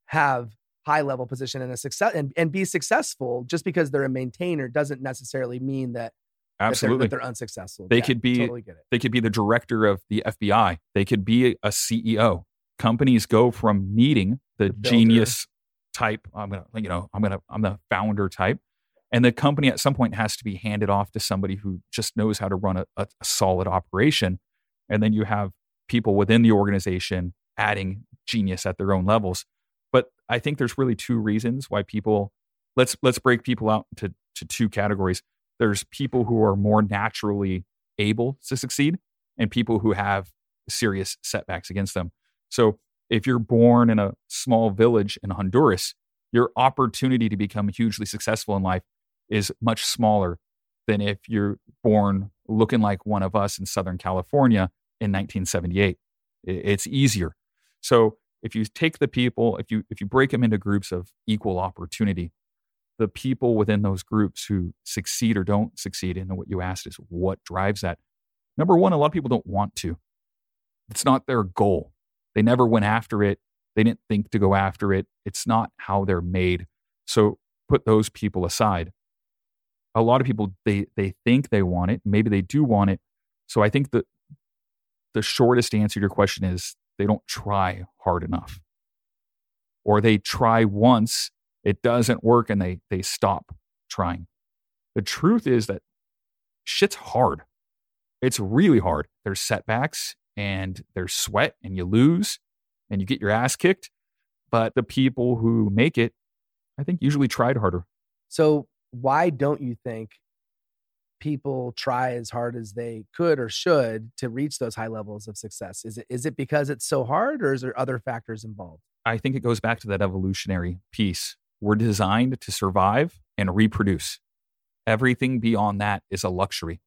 have high level position and a success and, and be successful just because they're a maintainer doesn't necessarily mean that Absolutely, that they're, that they're, unsuccessful. They yeah, could be. Totally they could be the director of the FBI. They could be a CEO. Companies go from needing the, the genius type. I'm gonna, you know, I'm gonna, I'm the founder type, and the company at some point has to be handed off to somebody who just knows how to run a, a, a solid operation. And then you have people within the organization adding genius at their own levels. But I think there's really two reasons why people let's let's break people out to to two categories there's people who are more naturally able to succeed and people who have serious setbacks against them. So if you're born in a small village in Honduras, your opportunity to become hugely successful in life is much smaller than if you're born looking like one of us in Southern California in 1978. It's easier. So if you take the people, if you if you break them into groups of equal opportunity, the people within those groups who succeed or don't succeed. And what you asked is what drives that? Number one, a lot of people don't want to. It's not their goal. They never went after it. They didn't think to go after it. It's not how they're made. So put those people aside. A lot of people they they think they want it. Maybe they do want it. So I think that the shortest answer to your question is they don't try hard enough. Or they try once it doesn't work and they they stop trying. The truth is that shit's hard. It's really hard. There's setbacks and there's sweat and you lose and you get your ass kicked. But the people who make it I think usually tried harder. So why don't you think people try as hard as they could or should to reach those high levels of success? Is it is it because it's so hard or is there other factors involved? I think it goes back to that evolutionary piece. We're designed to survive and reproduce. Everything beyond that is a luxury.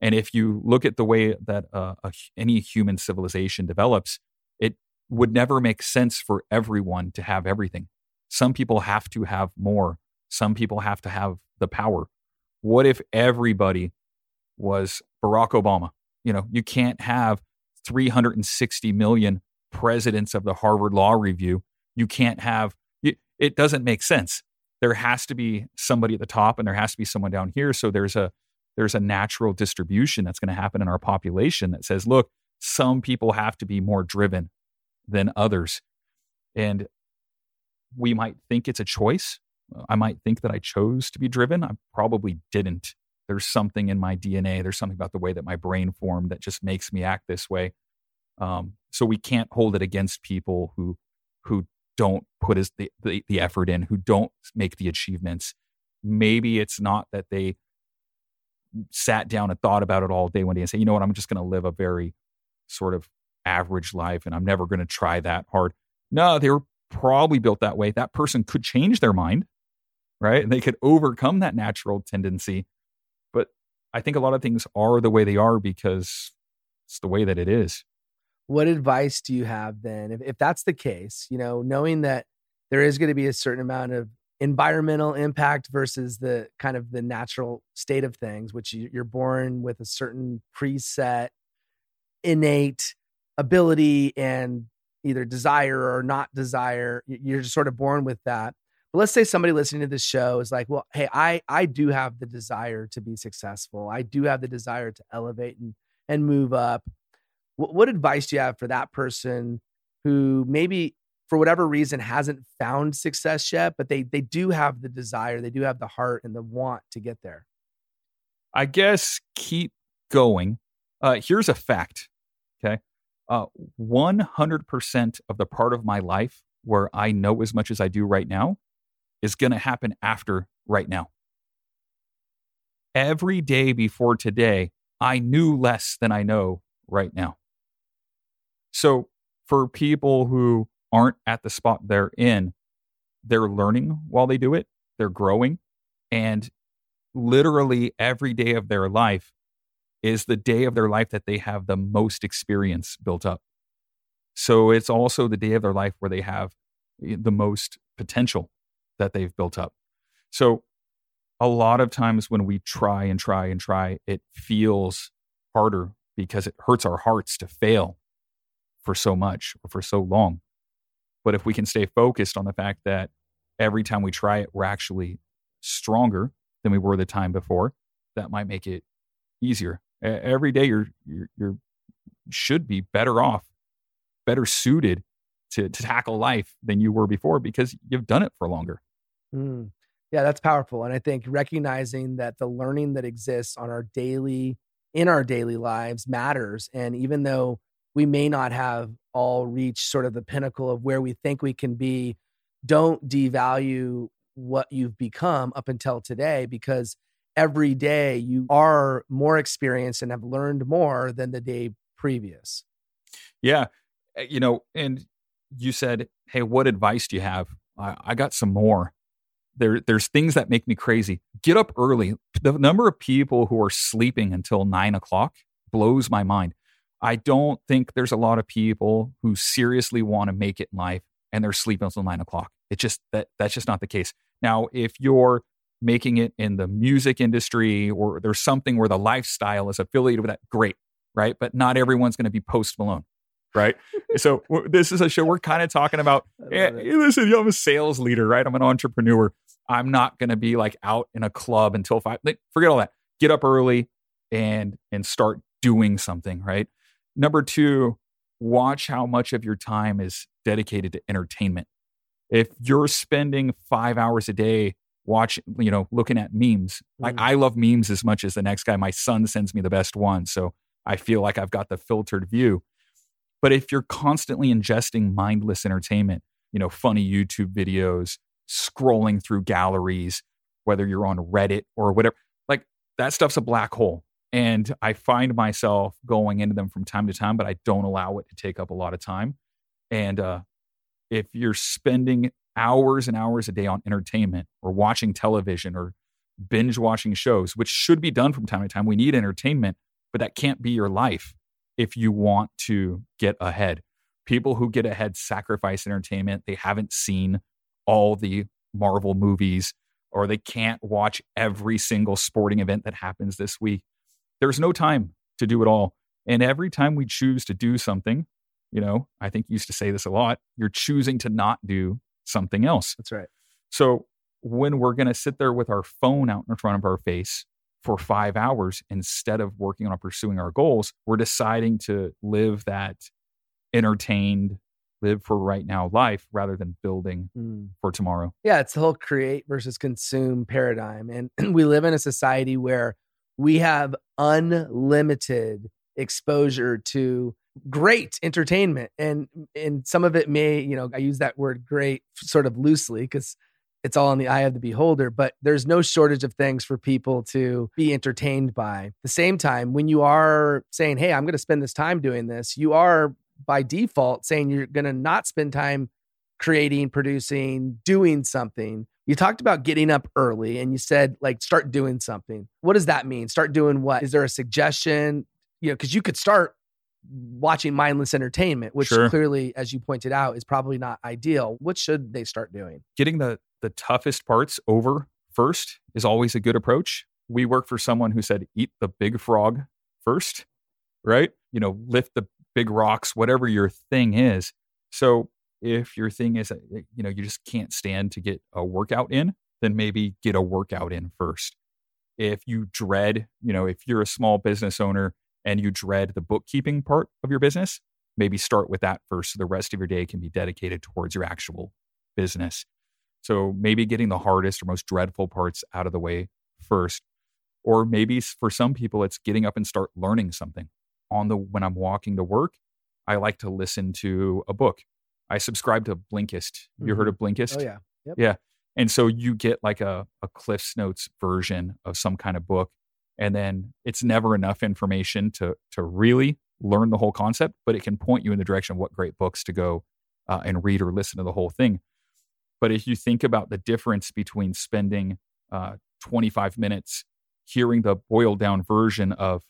And if you look at the way that uh, a, any human civilization develops, it would never make sense for everyone to have everything. Some people have to have more. Some people have to have the power. What if everybody was Barack Obama? You know, you can't have 360 million presidents of the Harvard Law Review. You can't have it doesn't make sense. There has to be somebody at the top and there has to be someone down here. So there's a there's a natural distribution that's going to happen in our population that says, look, some people have to be more driven than others. And we might think it's a choice. I might think that I chose to be driven. I probably didn't. There's something in my DNA. There's something about the way that my brain formed that just makes me act this way. Um, so we can't hold it against people who who don't put as the, the, the effort in, who don't make the achievements. Maybe it's not that they sat down and thought about it all day one day and say, you know what, I'm just going to live a very sort of average life and I'm never going to try that hard. No, they were probably built that way. That person could change their mind, right? And they could overcome that natural tendency. But I think a lot of things are the way they are because it's the way that it is what advice do you have then? If, if that's the case you know knowing that there is going to be a certain amount of environmental impact versus the kind of the natural state of things which you're born with a certain preset innate ability and either desire or not desire you're just sort of born with that. But let's say somebody listening to this show is like well hey i i do have the desire to be successful. I do have the desire to elevate and and move up what, what advice do you have for that person who maybe for whatever reason hasn't found success yet, but they they do have the desire, they do have the heart and the want to get there? I guess keep going. Uh, here's a fact. Okay. Uh, 100% of the part of my life where I know as much as I do right now is going to happen after right now. Every day before today, I knew less than I know right now. So for people who aren't at the spot they're in, they're learning while they do it, they're growing. And literally every day of their life is the day of their life that they have the most experience built up. So it's also the day of their life where they have eh, the most potential that they've built up. So a lot of times when we try and try and try, it feels harder because it hurts our hearts to fail for so much or for so long. But if we can stay focused on the fact that every time we try it, we're actually stronger than we were the time before, that might make it easier. Every day you're, you're, you're should be better off, better suited to, to tackle life than you were before because you've done it for longer. Mm. Yeah, that's powerful. And I think recognizing that the learning that exists on our daily, in our daily lives matters. And even though we may not have all reached sort of the pinnacle of where we think we can be. Don't devalue what you've become up until today because every day you are more experienced and have learned more than the day previous. Yeah. Eh, you know, and you said, Hey, what advice do you have? I, I got some more. There, there's things that make me crazy. Get up early. The number of people who are sleeping until nine o'clock blows my mind. I don't think there's a lot of people who seriously want to make it in life and they're sleeping until nine o'clock. It's just that that's just not the case. Now, if you're making it in the music industry or there's something where the lifestyle is affiliated with that, great, right? But not everyone's going to be Post Malone, right? so this is a show we're kind of talking about. Hey, eh, listen, I'm a sales leader, right? I'm an entrepreneur. I'm not going to be like out in a club until five. Forget all that. Get up early and and start doing something, right? Number two, watch how much of your time is dedicated to entertainment. If you're spending five hours a day watching, you know, looking at memes, mm. like I love memes as much as the next guy. My son sends me the best one. So I feel like I've got the filtered view. But if you're constantly ingesting mindless entertainment, you know, funny YouTube videos, scrolling through galleries, whether you're on Reddit or whatever. Like that stuff's a black hole. And I find myself going into them from time to time, but I don't allow it to take up a lot of time. And uh, if you're spending hours and hours a day on entertainment or watching television or binge watching shows, which should be done from time to time, we need entertainment, but that can't be your life if you want to get ahead. People who get ahead sacrifice entertainment. They haven't seen all the Marvel movies or they can't watch every single sporting event that happens this week. There's no time to do it all. And every time we choose to do something, you know, I think you used to say this a lot, you're choosing to not do something else. That's right. So when we're going to sit there with our phone out in front of our face for five hours instead of working on pursuing our goals, we're deciding to live that entertained, live for right now life rather than building mm. for tomorrow. Yeah, it's the whole create versus consume paradigm. And we live in a society where we have unlimited exposure to great entertainment and and some of it may you know i use that word great sort of loosely because it's all in the eye of the beholder, but there's no shortage of things for people to be entertained by. At the same time, when you are saying, Hey, I'm going to spend this time doing this, you are by default saying you're going to not spend time creating, producing, doing something. You talked about getting up early and you said, like, start doing something. What does that mean? Start doing what? Is there a suggestion? You know, because you could start watching mindless entertainment, which sure. clearly, as you pointed out, is probably not ideal. What should they start doing? Getting the the toughest parts over first is always a good approach. We work for someone who said, eat the big frog first, right? You know, lift the big rocks, whatever your thing is. So if your thing is, uh, you know, you just can't stand to get a workout in, then maybe get a workout in first. If you dread, you know, if you're a small business owner and you dread the bookkeeping part of your business, maybe start with that first so the rest of your day can be dedicated towards your actual business. So maybe getting the hardest or most dreadful parts out of the way first. Or maybe for some people, it's getting up and start learning something. On the when I'm walking to work, I like to listen to a book. I subscribe to Blinkist. Mm-hmm. You heard of Blinkist? Oh yeah. Yep. Yeah. And so you get like a, a Cliff's Notes version of some kind of book. And then it's never enough information to to really learn the whole concept, but it can point you in the direction of what great books to go uh, and read or listen to the whole thing. But if you think about the difference between spending uh, 25 minutes hearing the boiled down version of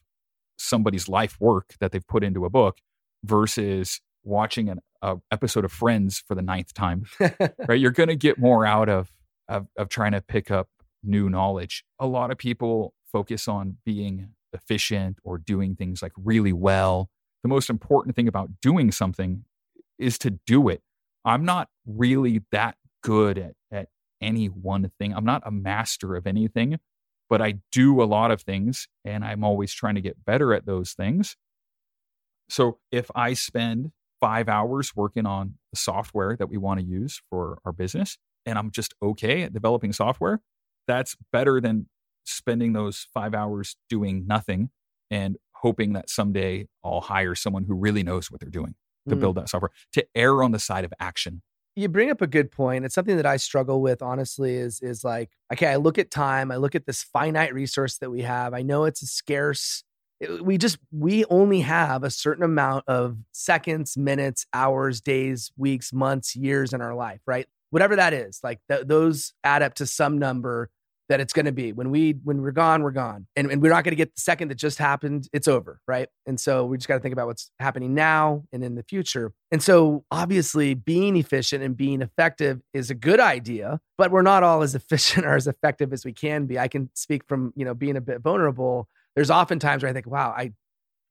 somebody's life work that they've put into a book versus watching an a episode of Friends for the ninth time, right? You're going to get more out of, of of trying to pick up new knowledge. A lot of people focus on being efficient or doing things like really well. The most important thing about doing something is to do it. I'm not really that good at, at any one thing. I'm not a master of anything, but I do a lot of things and I'm always trying to get better at those things. So if I spend five hours working on the software that we want to use for our business and I'm just okay at developing software, that's better than spending those five hours doing nothing and hoping that someday I'll hire someone who really knows what they're doing to mm. build that software, to err on the side of action you bring up a good point. It's something that I struggle with, honestly, is is like, okay, I look at time, I look at this finite resource that we have. I know it's a scarce. Uh, we just we only have a certain amount of seconds, minutes, hours, days, weeks, months, years in our life, right? Whatever that is, like th- those add up to some number that it's going to be. When we when we're gone we're gone and, and we're not going to get the second that just happened it's over right? And so we just got to think about what's happening now and in the future. And so obviously being efficient and being effective is a good idea but we're not all as efficient or as effective as we can be. I can speak from you know being a bit vulnerable there's often times where i think wow i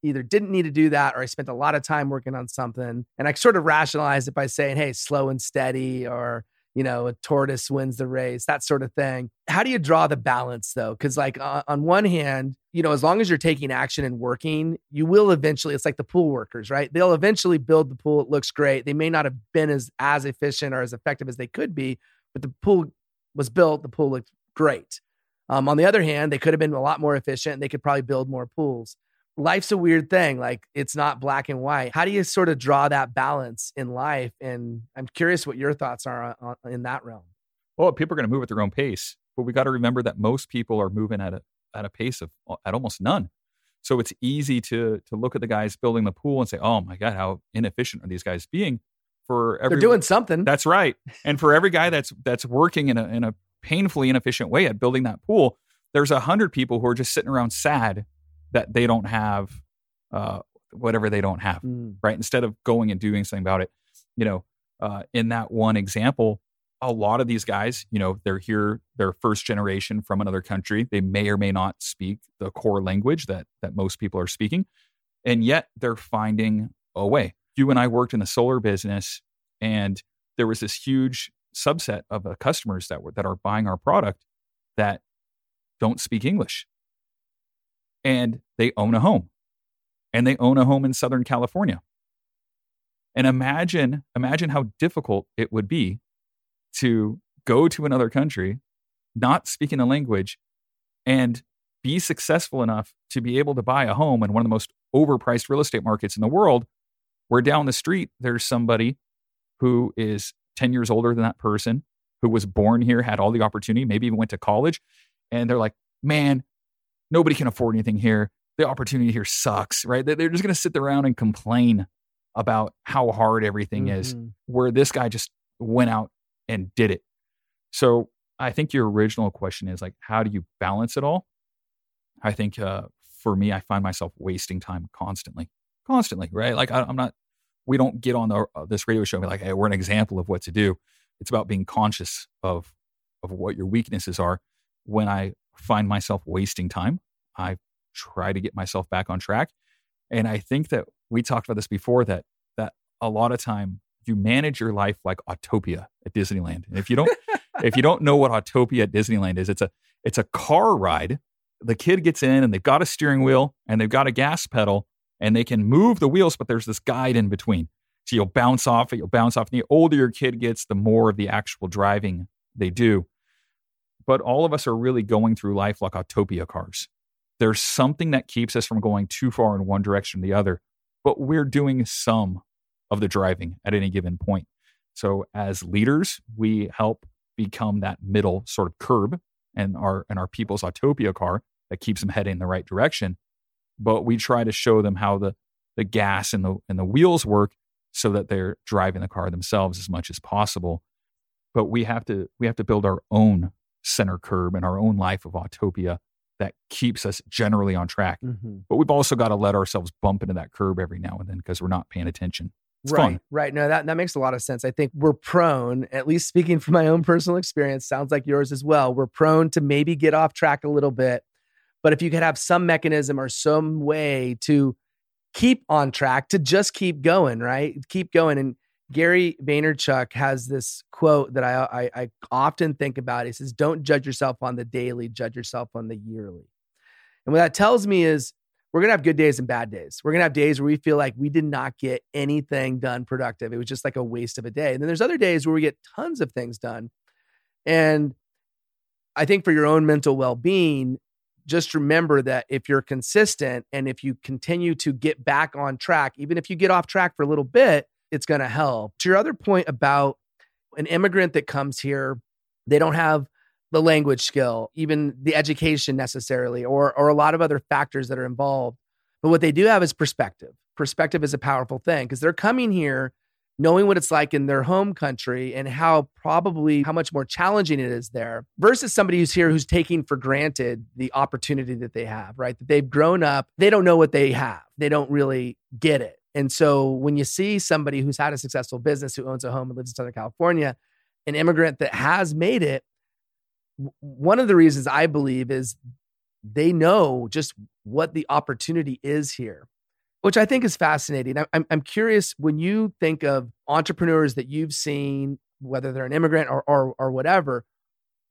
either didn't need to do that or I spent a lot of time working on something. And I sort of rationalize it by saying, hey, slow and steady, or you know, a tortoise wins the race, that sort of thing. How do you draw the balance though? Because, like, uh, on one hand, you know, as long as you're taking action and working, you will eventually, it's like the pool workers, right? They'll eventually build the pool. It looks great. They may not have been as, as efficient or as effective as they could be, but the pool was built, the pool looked great. Um, on the other hand, they could have been a lot more efficient and they could probably build more pools life's a weird thing. Like it's not black and white. How do you sort of draw that balance in life? And I'm curious what your thoughts are on, in that realm. oh, people are going to move at their own pace. But we got to remember that most people are moving at a at a pace of at almost none. So it's easy to to look at the guys building the pool and say, "Oh my god, how inefficient are these guys being?" For every, they're doing something. That's right. And for every guy that's that's working in a in a painfully inefficient way at building that pool, there's a hundred people who are just sitting around sad that they don't have uh, whatever they don't have, mm. right? Instead of going and doing something about it, you know, uh, in that one example, a lot of these guys, you know, they're here, they're first generation from another country. They may or may not speak the core language that that most people are speaking, and yet they're finding a way. You and I worked in the solar business, and there was this huge subset of uh, customers that were that are buying our product that don't speak English, and they own a home, and they own a home in Southern California. And imagine, imagine how difficult it would be to go to another country, not speaking the language, and be successful enough to be able to buy a home in one of the most overpriced real estate markets in the world, where down the street there's somebody who is 10 years older than that person, who was born here, had all the opportunity, maybe even went to college, and they're like, man, nobody can afford anything here. The opportunity here sucks, right? They're just going to sit around and complain about how hard everything mm-hmm. is, where this guy just went out and did it. So I think your original question is like, how do you balance it all? I think uh, for me, I find myself wasting time constantly, constantly, right? Like I, am not, we don't get on the, uh, this radio show and be like, hey, we're an example of what to do. It's about being conscious of of what your weaknesses are. When I find myself wasting time, I try to get myself back on track. And I think that we talked about this before that that a lot of time you manage your life like Autopia at Disneyland. And if you don't if you don't know what Autopia at Disneyland is, it's a it's a car ride. The kid gets in and they've got a steering wheel and they've got a gas pedal and they can move the wheels, but there's this guide in between. So you'll bounce off it, you'll bounce off. And the older your kid gets, the more of the actual driving they do. But all of us are really going through life like Autopia cars. There's something that keeps us from going too far in one direction or the other, but we're doing some of the driving at any given point. So as leaders, we help become that middle sort of curb and our and our people's Autopia car that keeps them heading in the right direction. But we try to show them how the the gas and the and the wheels work so that they're driving the car themselves as much as possible. But we have to we have to build our own center curb and our own life of Autopia that keeps us generally on track. Mm-hmm. But we've also got to let ourselves bump into that curb every now and then because we're not paying attention. It's right, fun. right. No, that that makes a lot of sense. I think we're prone, at least speaking from my own personal experience, sounds like yours as well. We're prone to maybe get off track a little bit, but if you could have some mechanism or some way to keep on track, to just keep going, right? Keep going. And Gary Vaynerchuk has this quote that I, I, I often think about. He says, "Don't judge yourself on the daily; judge yourself on the yearly." And what that tells me is we're going to have good days and bad days. We're going to have days where we feel like we did not get anything done productive. It was just like a waste of a day. And then there's other days where we get tons of things done. And I think for your own mental well being, just remember that if you're consistent and if you continue to get back on track, even if you get off track for a little bit, it's going to help. To your other point about an immigrant that comes here, they don't have the language skill, even the education necessarily, or or a lot of other factors that are involved. But what they do have is perspective. Perspective is a powerful thing because they're coming here knowing what it's like in their home country and how probably how much more challenging it is there versus somebody who's here who's taking for granted the opportunity that they have, right? That they've grown up, they don't know what they have. They don't really get it. And so when you see somebody who's had a successful business who owns a home and lives in Southern California, an immigrant that has made it, one of the reasons I believe is they know just what the opportunity is here, which I think is fascinating. I'm, I'm curious when you think of entrepreneurs that you've seen, whether they're an immigrant or, or, or whatever,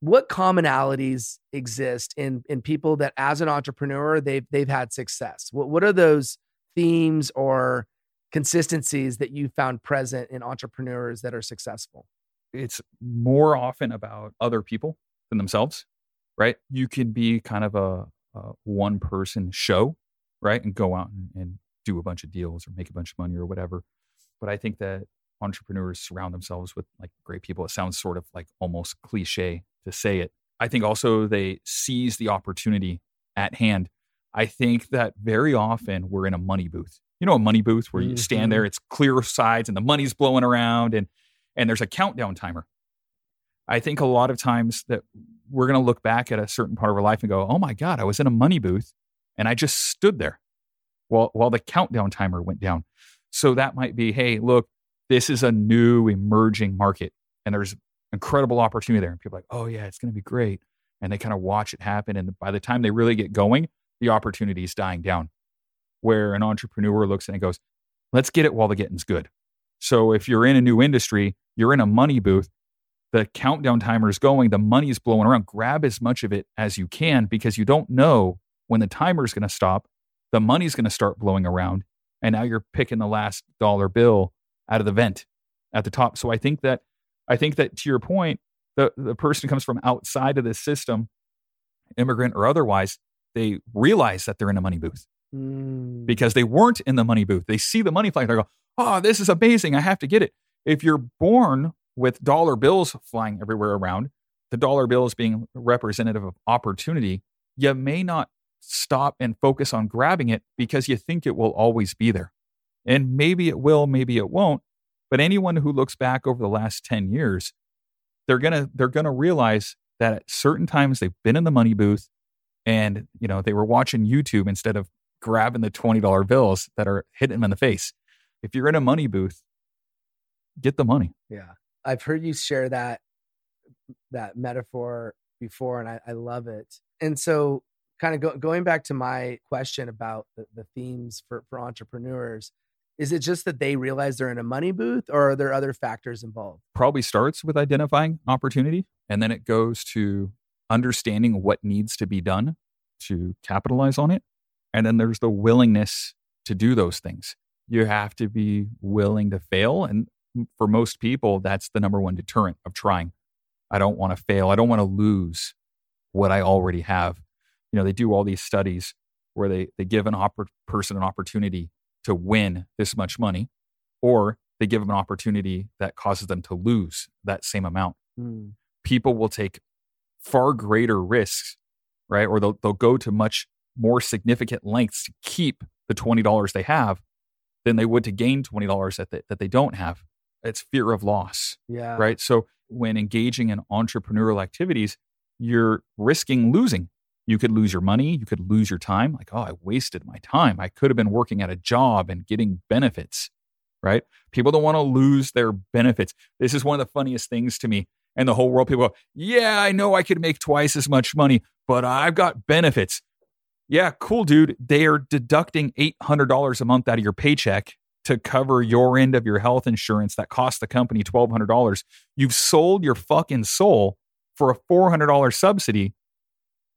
what commonalities exist in, in people that as an entrepreneur, they've, they've had success? What, what are those themes or consistencies that you found present in entrepreneurs that are successful? It's more often about other people than themselves, right? You can be kind of a, a one person show, right? And go out and, and do a bunch of deals or make a bunch of money or whatever. But I think that entrepreneurs surround themselves with like great people. It sounds sort of like almost cliche to say it. I think also they seize the opportunity at hand. I think that very often we're in a money booth. You know, a money booth where you stand there, Mhm. it's clear sides and the money's blowing around and and there's a countdown timer. I think a lot of times that we're going to look back at a certain part of our life and go, "Oh my god, I was in a money booth and I just stood there while while the countdown timer went down." So that might be, "Hey, look, this is a new emerging market and there's incredible opportunity there." And people are like, "Oh yeah, it's going to be great." And they kind of watch it happen and by the time they really get going, the opportunity is dying down. Where an entrepreneur looks and goes, "Let's get it while the getting's good." So if you're in a new industry, you're in a money booth, the countdown timer is going, the money's blowing around. Grab as much of it as you can because you don't know when the timer is going to stop, the money's going to start blowing around, and now you're picking the last dollar bill out of the vent at the top. So I think that I think that to your point, the the person who comes from outside of this system, immigrant or otherwise, they realize that they're in a money booth Mm. because they weren't in the money booth. They see the money flying. They go, "Oh, this is amazing! I have to get it." If you're born with dollar bills flying everywhere around, the dollar bills being representative of opportunity, you may not stop and focus on grabbing it because you think it will always be there. And maybe it will, maybe it won't. But anyone who looks back over the last 10 years, they're gonna they're gonna realize that at certain times they've been in the money booth and you know they were watching YouTube instead of grabbing the $20 bills that are hitting them in the face. If you're in a money booth, get the money. Yeah. I've heard you share that that metaphor before and I, I love it. And so kind of go, going back to my question about the, the themes for, for entrepreneurs, is it just that they realize they're in a money booth or are there other factors involved? Probably starts with identifying opportunity and then it goes to understanding what needs to be done to capitalize on it. And then there's the willingness to do those things. You have to be willing to fail. And for most people, that's the number one deterrent of trying. I don't want to fail. I don't want to lose what I already have. You know, they do all these studies where they, they give an oppor- person an opportunity to win this much money, or they give them an opportunity that causes them to lose that same amount. Mm. People will take far greater risks, right? Or they'll, they'll go to much more significant lengths to keep the $20 they have than they would to gain $20 that they, that they don't have. It's fear of loss Yeah. right? So when engaging in entrepreneurial activities, you're risking losing. You could lose your money, you could lose your time. Like, oh, I wasted my time. I could have been working at a job and getting benefits, right? People don't want to lose their benefits. This is one of the funniest things to me. And the whole world, people go, yeah, I know I could make twice as much money, but I've got benefits. Yeah, cool, dude. They are deducting $800 a month out of your paycheck to cover your end of your health insurance that cost the company $1,200. You've sold your fucking soul for a $400 subsidy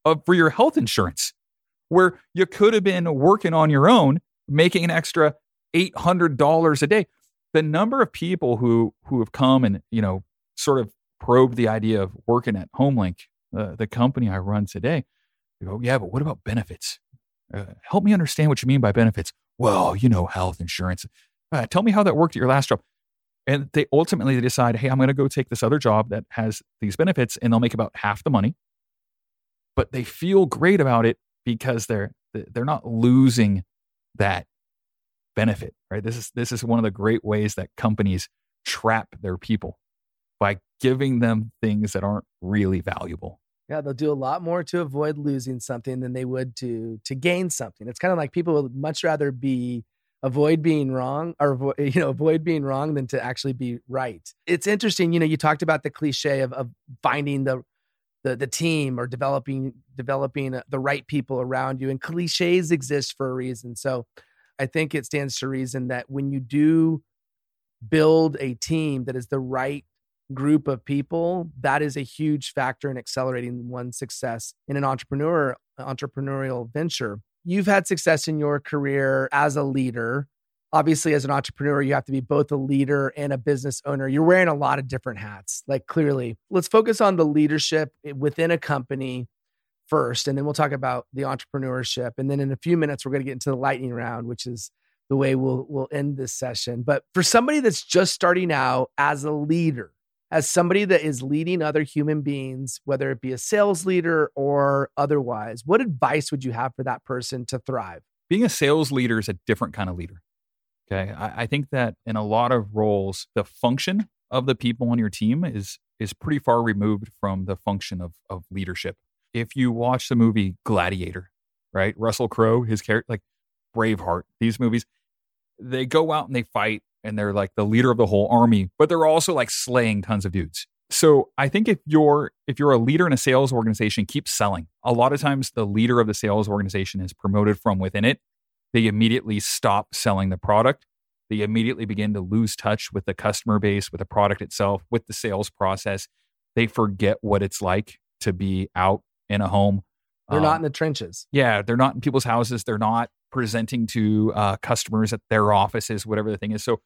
of, for your health insurance, where you could have been working on your own, making an extra $800 a day. The number of people who, who have come and, you know, sort of probed the idea of working at HomeLink, uh, the company I run today, they go, yeah, but what about benefits? Uh, help me understand what you mean by benefits. Well, you know, health insurance. Uh, tell me how that worked at your last job. And they ultimately they decide, hey, I'm going to go take this other job that has these benefits, and they'll make about half the money. But they feel great about it because they're they're not losing that benefit, right? This is this is one of the great ways that companies trap their people by giving them things that aren't really valuable. Yeah, they'll do a lot more to avoid losing something than they would to to gain something. It's kind of like people would much rather be avoid being wrong or avoid, you know avoid being wrong than to actually be right. It's interesting, you know, you talked about the cliche of of finding the the the team or developing developing uh, the right people around you and cliches exist for a reason. So I think it stands to reason that when you do build a team that is the right group of people, that is a huge factor in accelerating one's success in an entrepreneur entrepreneurial venture. You've had success in your career as a leader. Obviously, as an entrepreneur, you have to be both a leader and a business owner. You're wearing a lot of different hats, like clearly. Let's focus on the leadership eh, within a company first, and then we'll talk about the entrepreneurship. And then in a few minutes, we're going to get into the lightning round, which is the way we'll we'll end this session. But for somebody that's just starting out as a leader, as somebody that is leading other human beings, whether it be a sales leader or otherwise, what advice would you have for that person to thrive? Being a sales leader is a different kind of leader. Okay. I, I think that in a lot of roles, the function of the people on your team is is pretty far removed from the function of of leadership. If you watch the movie Gladiator, right? Russell Crowe, his character, like Braveheart, these movies, they go out and they fight and they're like the leader of the whole army, but they're also like slaying tons of dudes. So I think if you're if you're a leader in a sales organization, keep selling. A lot of times the leader of the sales organization is promoted from within it. They immediately stop selling the product. They immediately begin to lose touch with the customer base, with the product itself, with the sales process. They forget what it's like to be out in a home. They're um, not in the trenches. Yeah, they're not in people's houses. They're not presenting to uh, customers at their offices, whatever the thing is. So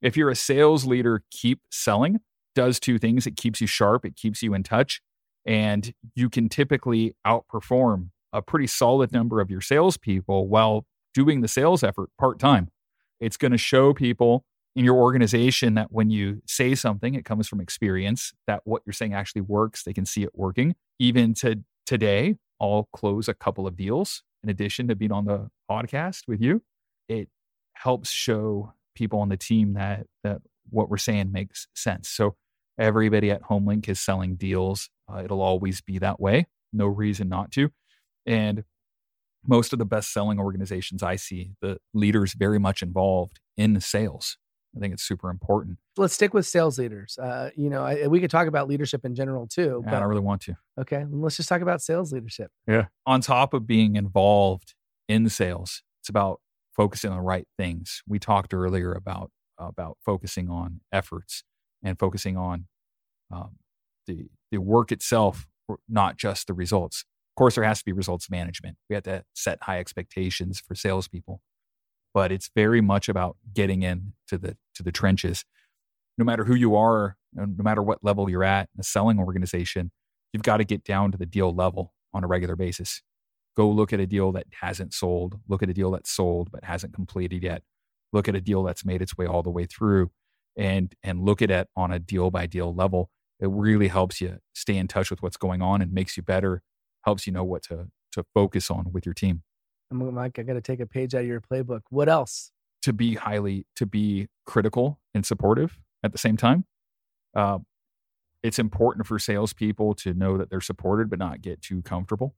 if you're a sales leader, keep selling. Does two things. It keeps you sharp, it keeps you in touch, and you can typically outperform a pretty solid number of your salespeople while doing the sales effort part time. It's going to show people in your organization that when you say something, it comes from experience, that what you're saying actually works. They can see it working. Even to today, I'll close a couple of deals in addition to being on the podcast with you. It helps show people on the team that that what we're saying makes sense. So everybody at HomeLink is selling deals. Uh, it'll always be that way. No reason not to. And most of the best selling organizations I see, the leaders very much involved in the sales. I think it's super important. Let's stick with sales leaders. Uh, you know, I, we could talk about leadership in general too. Yeah, but, I don't really want to. Okay, let's just talk about sales leadership. Yeah. On top of being involved in sales, it's about focusing on the right things. We talked earlier about about focusing on efforts and focusing on um, the the work itself, not just the results. Course, there has to be results management. We have to set high expectations for salespeople, but it's very much about getting in to the to the trenches. No matter who you are, uh, no matter what level you're at in a selling organization, you've got to get down to the deal level on a regular basis. Go look at a deal that hasn't sold, look at a deal that's sold but hasn't completed yet. Look at a deal that's made its way all the way through and and look at it on a deal by deal level. It really helps you stay in touch with what's going on and makes you better, helps you know what to to focus on with your team. I'm Mike, I got to take a page out of your playbook. What else? To be highly, to be critical and supportive at the same time. Uh, it's important for salespeople to know that they're supported, but not get too comfortable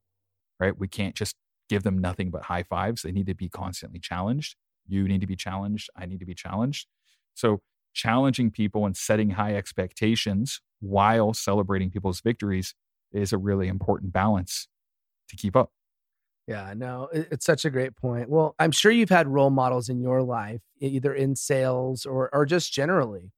right? We can't just give them nothing but high fives. They need to be constantly challenged. You need to be challenged. I need to be challenged. So, challenging people and setting high expectations while celebrating people's victories is a really important balance to keep up. Yeah, no, it's such a great point. Well, I'm sure you've had role models in your life, either in sales or or just generally,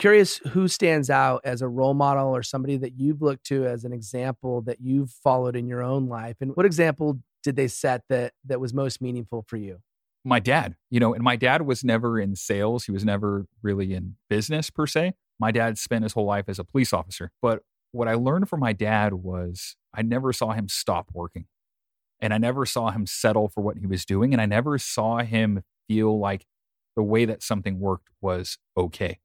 curious who stands out as a role model or somebody that you've looked to as an example that you've followed in your own life and what example did they set that that was most meaningful for you my dad you know and my dad was never in sales he was never really in business per se my dad spent his whole life as a police officer but what i learned from my dad was i never saw him stop working and i never saw him settle for what he was doing and i never saw him feel like the way that something worked was okay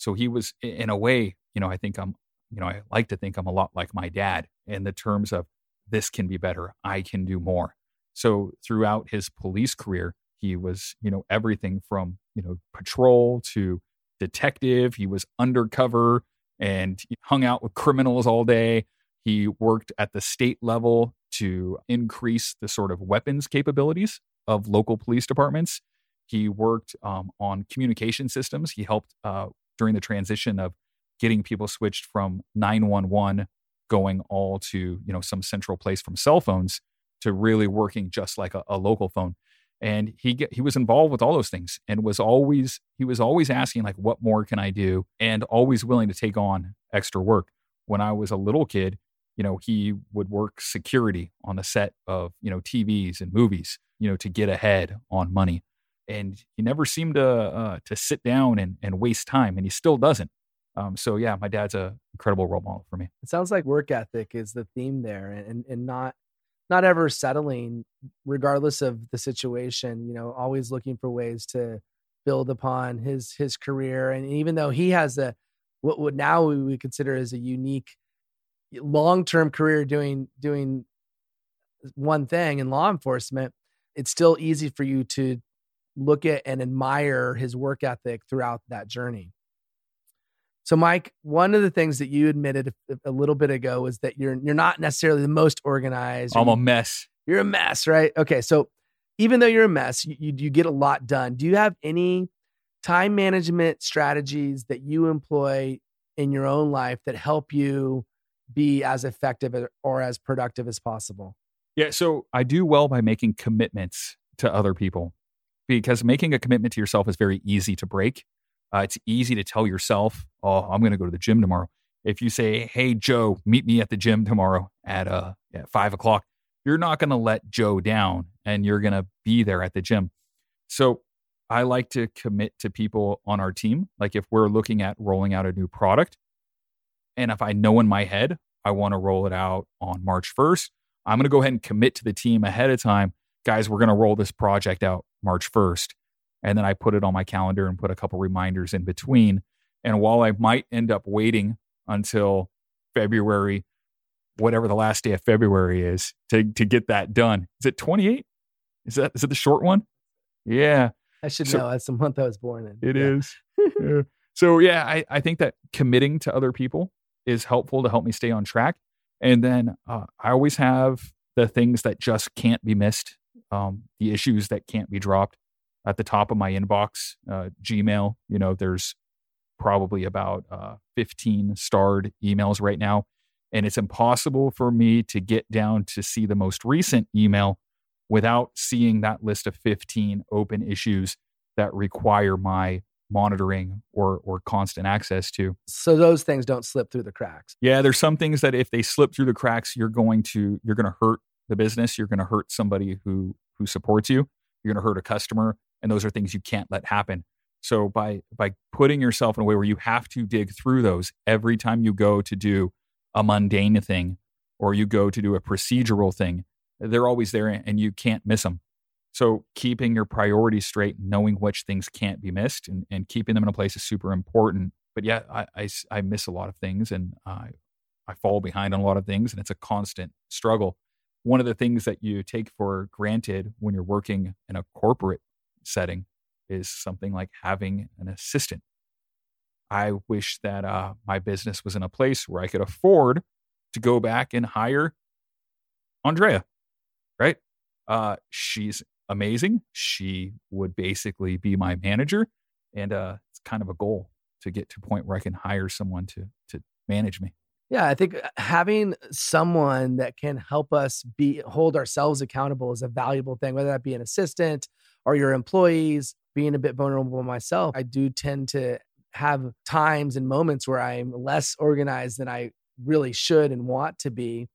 so he was, in a way, you know, I think I'm, you know, I like to think I'm a lot like my dad in the terms of this can be better. I can do more. So throughout his police career, he was, you know, everything from, you know, patrol to detective. He was undercover and hung out with criminals all day. He worked at the state level to increase the sort of weapons capabilities of local police departments. He worked um, on communication systems. He helped uh, during the transition of getting people switched from 911 going all to you know some central place from cell phones to really working just like a, a local phone and he he was involved with all those things and was always he was always asking like what more can i do and always willing to take on extra work when i was a little kid you know he would work security on the set of you know tvs and movies you know to get ahead on money and he never seemed to uh, to sit down and, and waste time, and he still doesn't. Um, so yeah, my dad's a incredible role model for me. It sounds like work ethic is the theme there, and and not not ever settling, regardless of the situation. You know, always looking for ways to build upon his his career, and even though he has a what would now we consider as a unique long term career doing doing one thing in law enforcement, it's still easy for you to look at and admire his work ethic throughout that journey. So, Mike, one of the things that you admitted a, a little bit ago was that you're you're not necessarily the most organized. I'm a mess. You're a mess, right? Okay, so even though you're a mess, you, you, you get a lot done. Do you have any time management strategies that you employ in your own life that help you be as effective or as productive as possible? Yeah, so I do well by making commitments to other people because making a commitment to yourself is very easy to break. Uh, it's easy to tell yourself, "Oh, I'm going to go to the gym tomorrow." If you say, "Hey, Joe, meet me at the gym tomorrow at uh at five o'clock," you're not going to let Joe down, and you're going to be there at the gym. So I like to commit to people on our team. Like if we're looking at rolling out a new product, and if I know in my head I want to roll it out on March 1st, I'm going to go ahead and commit to the team ahead of time. Guys, we're going to roll this project out March 1st. And then I put it on my calendar and put a couple reminders in between. And while I might end up waiting until February, whatever the last day of February is, to, to get that done, is it 28? Is that is it the short one? Yeah. I should so, know. That's the month I was born in. It yeah. is. yeah. So yeah, I, I think that committing to other people is helpful to help me stay on track. And then uh, I always have the things that just can't be missed, um, the issues that can't be dropped at the top of my inbox, uh, Gmail. You know, there's probably about uh, 15 starred emails right now. And it's impossible for me to get down to see the most recent email without seeing that list of 15 open issues that require my monitoring or or constant access to. So those things don't slip through the cracks. Yeah, there's some things that if they slip through the cracks, you're going to you're going to hurt the business, you're going to hurt somebody who who supports you, you're going to hurt a customer, and those are things you can't let happen. So by by putting yourself in a way where you have to dig through those every time you go to do a mundane thing or you go to do a procedural thing, they're always there and you can't miss them. So keeping your priorities straight, knowing which things can't be missed, and, and keeping them in a place is super important. But yeah, I, I, I miss a lot of things, and I I fall behind on a lot of things, and it's a constant struggle. One of the things that you take for granted when you're working in a corporate setting is something like having an assistant. I wish that uh, my business was in a place where I could afford to go back and hire Andrea, right? Uh, she's amazing. She would basically be my manager, and uh, it's kind of a goal to get to a point where I can hire someone to to manage me. Yeah, I think uh, having someone that can help us be hold ourselves accountable is a valuable thing, whether that be an assistant or your employees. Being a bit vulnerable myself, I do tend to have times and moments where I'm less organized than I really should and want to be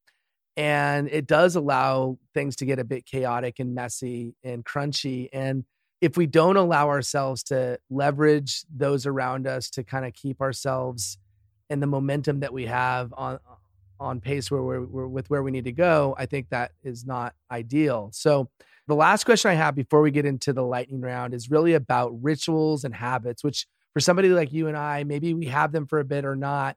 and it does allow things to get a bit chaotic and messy and crunchy and if we don't allow ourselves to leverage those around us to kind of keep ourselves in the momentum that we have on on pace where we're, we're, with where we need to go i think that is not ideal so the last question i have before we get into the lightning round is really about rituals and habits which for somebody like you and i maybe we have them for a bit or not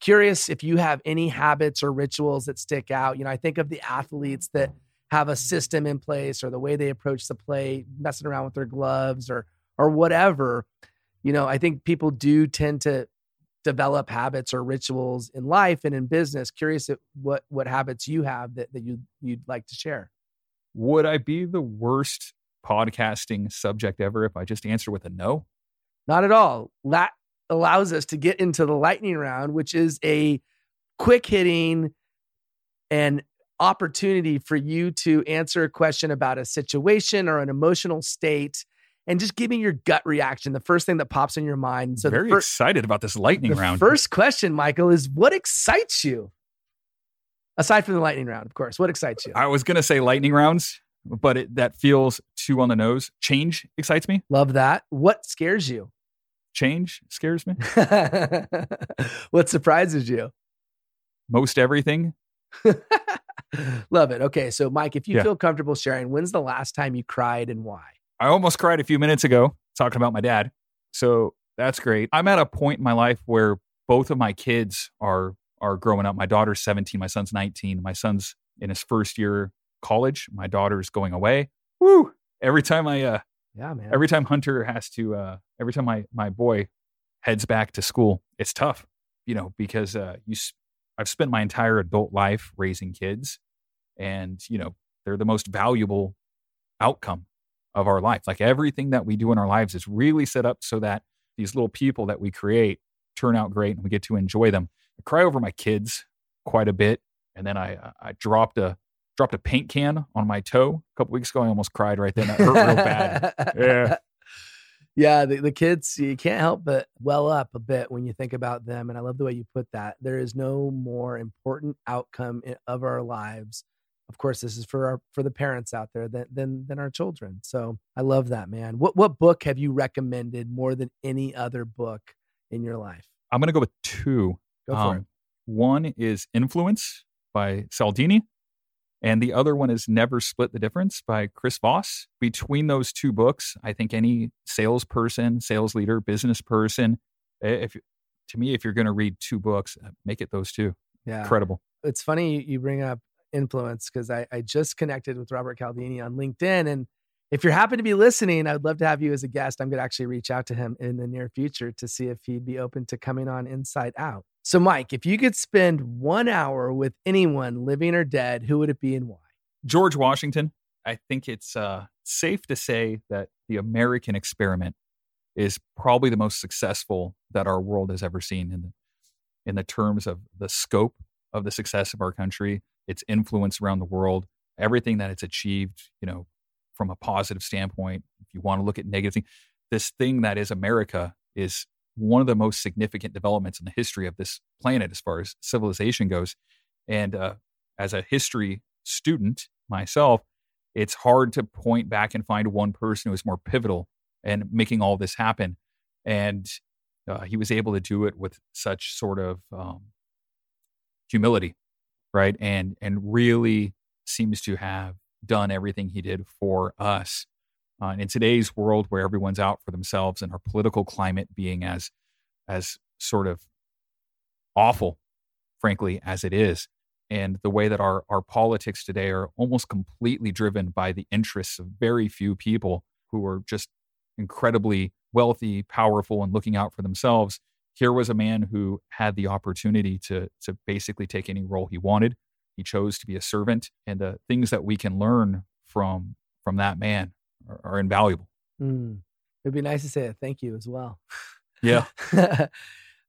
curious if you have any habits or rituals that stick out. You know, I think of the athletes that have a system in place or the way they approach the play, messing around with their gloves or or whatever. You know, I think people do tend to develop habits or rituals in life and in business. Curious at what what habits you have that, that you you'd like to share. Would I be the worst podcasting subject ever if I just answer with a no? Not at all. That allows us to get into the lightning round, which is a quick hitting and opportunity for you to answer a question about a situation or an emotional state and just giving your gut reaction, the first thing that pops in your mind. So very excited about this lightning round. First question, Michael, is what excites you? Aside from the lightning round, of course, what excites you? I was going to say lightning rounds, but it, that feels too on the nose. Change excites me. Love that. What scares you? change scares me. what surprises you? Most everything. Love it. Okay. So, Mike, if you Yeah. feel comfortable sharing, when's the last time you cried and why? I almost cried a few minutes ago talking about my dad. So that's great. I'm at a point in my life where both of my kids are are growing up. My daughter's 17, my son's 19. My son's in his first year college. My daughter's going away. Woo! Every time I uh Yeah, man. every time Hunter has to uh every time my my boy heads back to school, it's tough, you know, because uh you s- I've spent my entire adult life raising kids and, you know, they're the most valuable outcome of our life. Like everything that we do in our lives is really set up so that these little people that we create turn out great and we get to enjoy them. I cry over my kids quite a bit and then I I dropped a dropped a paint can on my toe a couple weeks ago. I almost cried right then. That hurt real bad. Yeah. Yeah, the, the kids, you can't help but well up a bit when you think about them. And I love the way you put that. There is no more important outcome of our lives. Of course, this is for our for the parents out there than than than our children. So I love that, man. What what book have you recommended more than any other book in your life? I'm going to go with two. Go for Um, it. One is Influence by Cialdini, and the other one is Never Split the Difference by Chris Voss. Between those two books, I think any salesperson, sales leader, business person, if to me, if you're going to read two books, uh, make it those two. Yeah. Incredible. it's funny you- you bring up influence because I, I just connected with Robert Cialdini on LinkedIn. And if you're happy to be listening, I'd love to have you as a guest. I'm going to actually reach out to him in the near future to see if he'd be open to coming on Insight Out. So, Mike, if you could spend one hour with anyone, living or dead, who would it be and why? George Washington. I think it's uh, safe to say that the American experiment is probably the most successful that our world has ever seen in the, in the terms of the scope of the success of our country, its influence around the world, everything that it's achieved, you know, from a positive standpoint. If you want to look at negative things, this thing that is America is one of the most significant developments in the history of this planet as far as civilization goes. And uh, as a history student myself, it's hard to point back and find one person who was more pivotal in making all this happen. And uh, he was able to do it with such sort of um, humility, right? And and really seems to have done everything he did for us. Uh, in today's world, where everyone's out for themselves and our political climate being as as sort of awful, frankly, as it is, and the way that our our politics today are almost completely driven by the interests of very few people who are just incredibly wealthy, powerful, and looking out for themselves. Here was a man who had the opportunity to to basically take any role he wanted. He chose to be a servant, and the things that we can learn from from that man are, are invaluable. Hmm. It'd be nice to say a thank you as well. Yeah.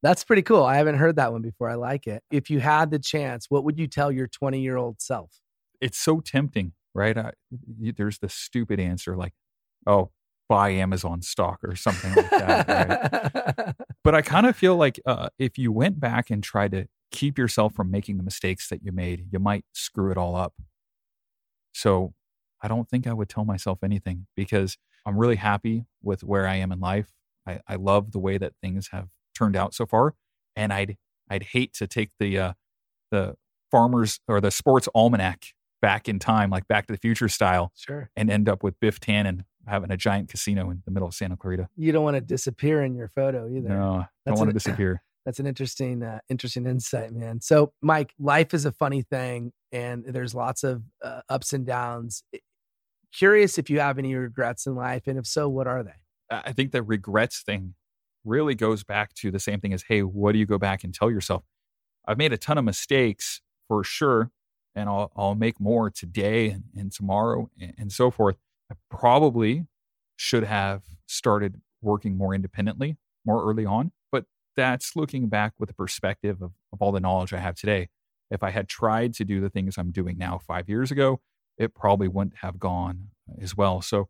That's pretty cool. I haven't heard that one before. I like it. If you had the chance, what would you tell your 20 year old self? It's so tempting, right? I, there's the stupid answer like, "Oh, buy Amazon stock or something like that." right? but I kind of feel like uh, if you went back and tried to keep yourself from making the mistakes that you made, you might screw it all up. So I don't think I would tell myself anything because I'm really happy with where I am in life. I, I love the way that things have turned out so far, and I'd I'd hate to take the uh, the farmers or the sports almanac back in time, like Back to the Future style, sure. and end up with Biff Tannen having a giant casino in the middle of Santa Clarita. You don't want to disappear in your photo either. No, don't That's want an- to disappear. That's an interesting, uh, interesting insight, man. So, Mike, life is a funny thing, and there's lots of uh, ups and downs. Curious if you have any regrets in life, and if so, what are they? I think the regrets thing really goes back to the same thing as, hey, what do you go back and tell yourself? I've made a ton of mistakes for sure, and I'll, I'll make more today and, and tomorrow and, and so forth. I probably should have started working more independently more early on, but that's looking back with the perspective of, of all the knowledge I have today. If I had tried to do the things I'm doing now five years ago, it probably wouldn't have gone as well. So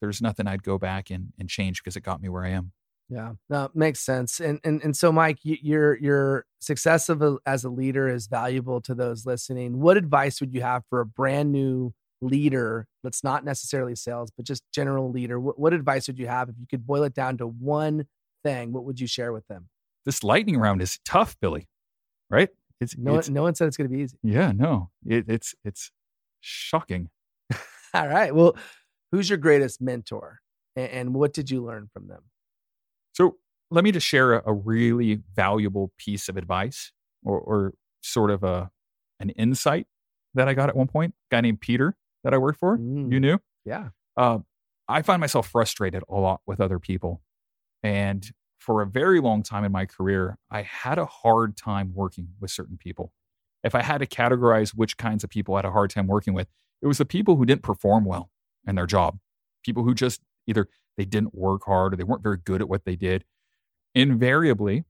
there's nothing I'd go back and, and change because it got me where I am. Yeah, no, makes sense. And and and so, Mike, your your success of a, as a leader is valuable to those listening. What advice would you have for a brand new leader? That's not necessarily sales, but just general leader. What, what advice would you have if you could boil it down to one thing? What would you share with them? This lightning round is tough, Billy, right? It's No, it's, one, no one said it's going to be easy. yeah, no, it, it's it's shocking. All right. Well, who's your greatest mentor, and, what did you learn from them? So let me just share a, a really valuable piece of advice or, or sort of a an insight that I got at one point. A guy named Peter that I worked for. Mm, You knew. yeah. Uh, I find myself frustrated a lot with other people, and for a very long time in my career, I had a hard time working with certain people. If I had to categorize which kinds of people I had a hard time working with, it was the people who didn't perform well in their job, people who just either they didn't work hard or they weren't very good at what they did. Invariably,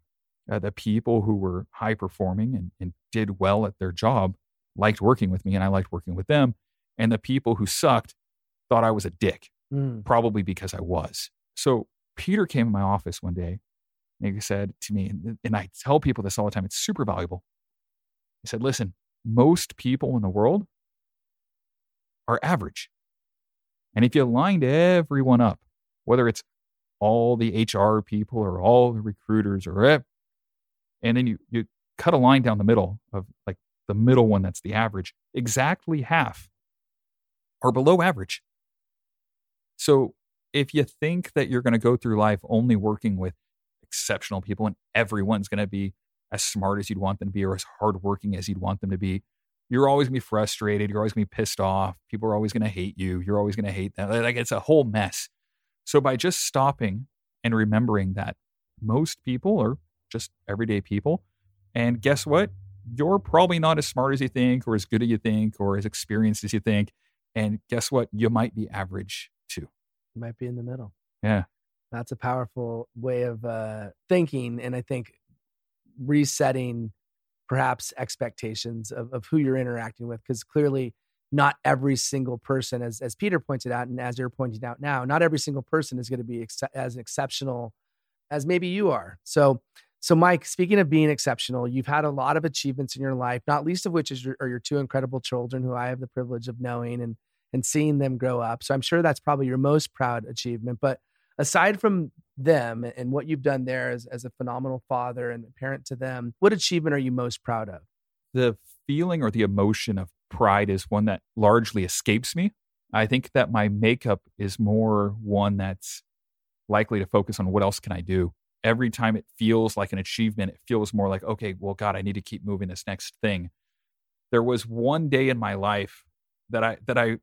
uh, the people who were high performing and, and did well at their job liked working with me and I liked working with them. And the people who sucked thought I was a dick, Mm, probably because I was. So Peter came in my office one day and he said to me, and, and I tell people this all the time, it's super valuable. He said, Listen, most people in the world are average. And if you lined everyone up, whether it's all the HR people or all the recruiters or ev- and then you you cut a line down the middle of like the middle one that's the average, exactly half are below average. So if you think that you're going to go through life only working with exceptional people and everyone's going to be as smart as you'd want them to be or as hardworking as you'd want them to be, you're always going to be frustrated. You're always going to be pissed off. People are always going to hate you. You're always going to hate them. Like it's a whole mess. So by just stopping and remembering that most people are just everyday people, and guess what? You're probably not as smart as you think, or as good as you think, or as experienced as you think. And guess what? You might be average too. you might be in the middle. Yeah. That's a powerful way of uh, thinking, and I think resetting perhaps expectations of, of who you're interacting with, because clearly not every single person, as as Peter pointed out, and as you're pointing out now, not every single person is going to be ex- as exceptional as maybe you are. So, so Mike, speaking of being exceptional, you've had a lot of achievements in your life, not least of which is your, are your two incredible children, who I have the privilege of knowing and and seeing them grow up. So I'm sure that's probably your most proud achievement. But aside from them and what you've done there as, as a phenomenal father and parent to them, what achievement are you most proud of? The feeling or the emotion of pride is one that largely escapes me. I think that my makeup is more one that's likely to focus on what else can I do. Every time it feels like an achievement, it feels more like, okay, well, God, I need to keep moving this next thing. There was one day in my life that I that I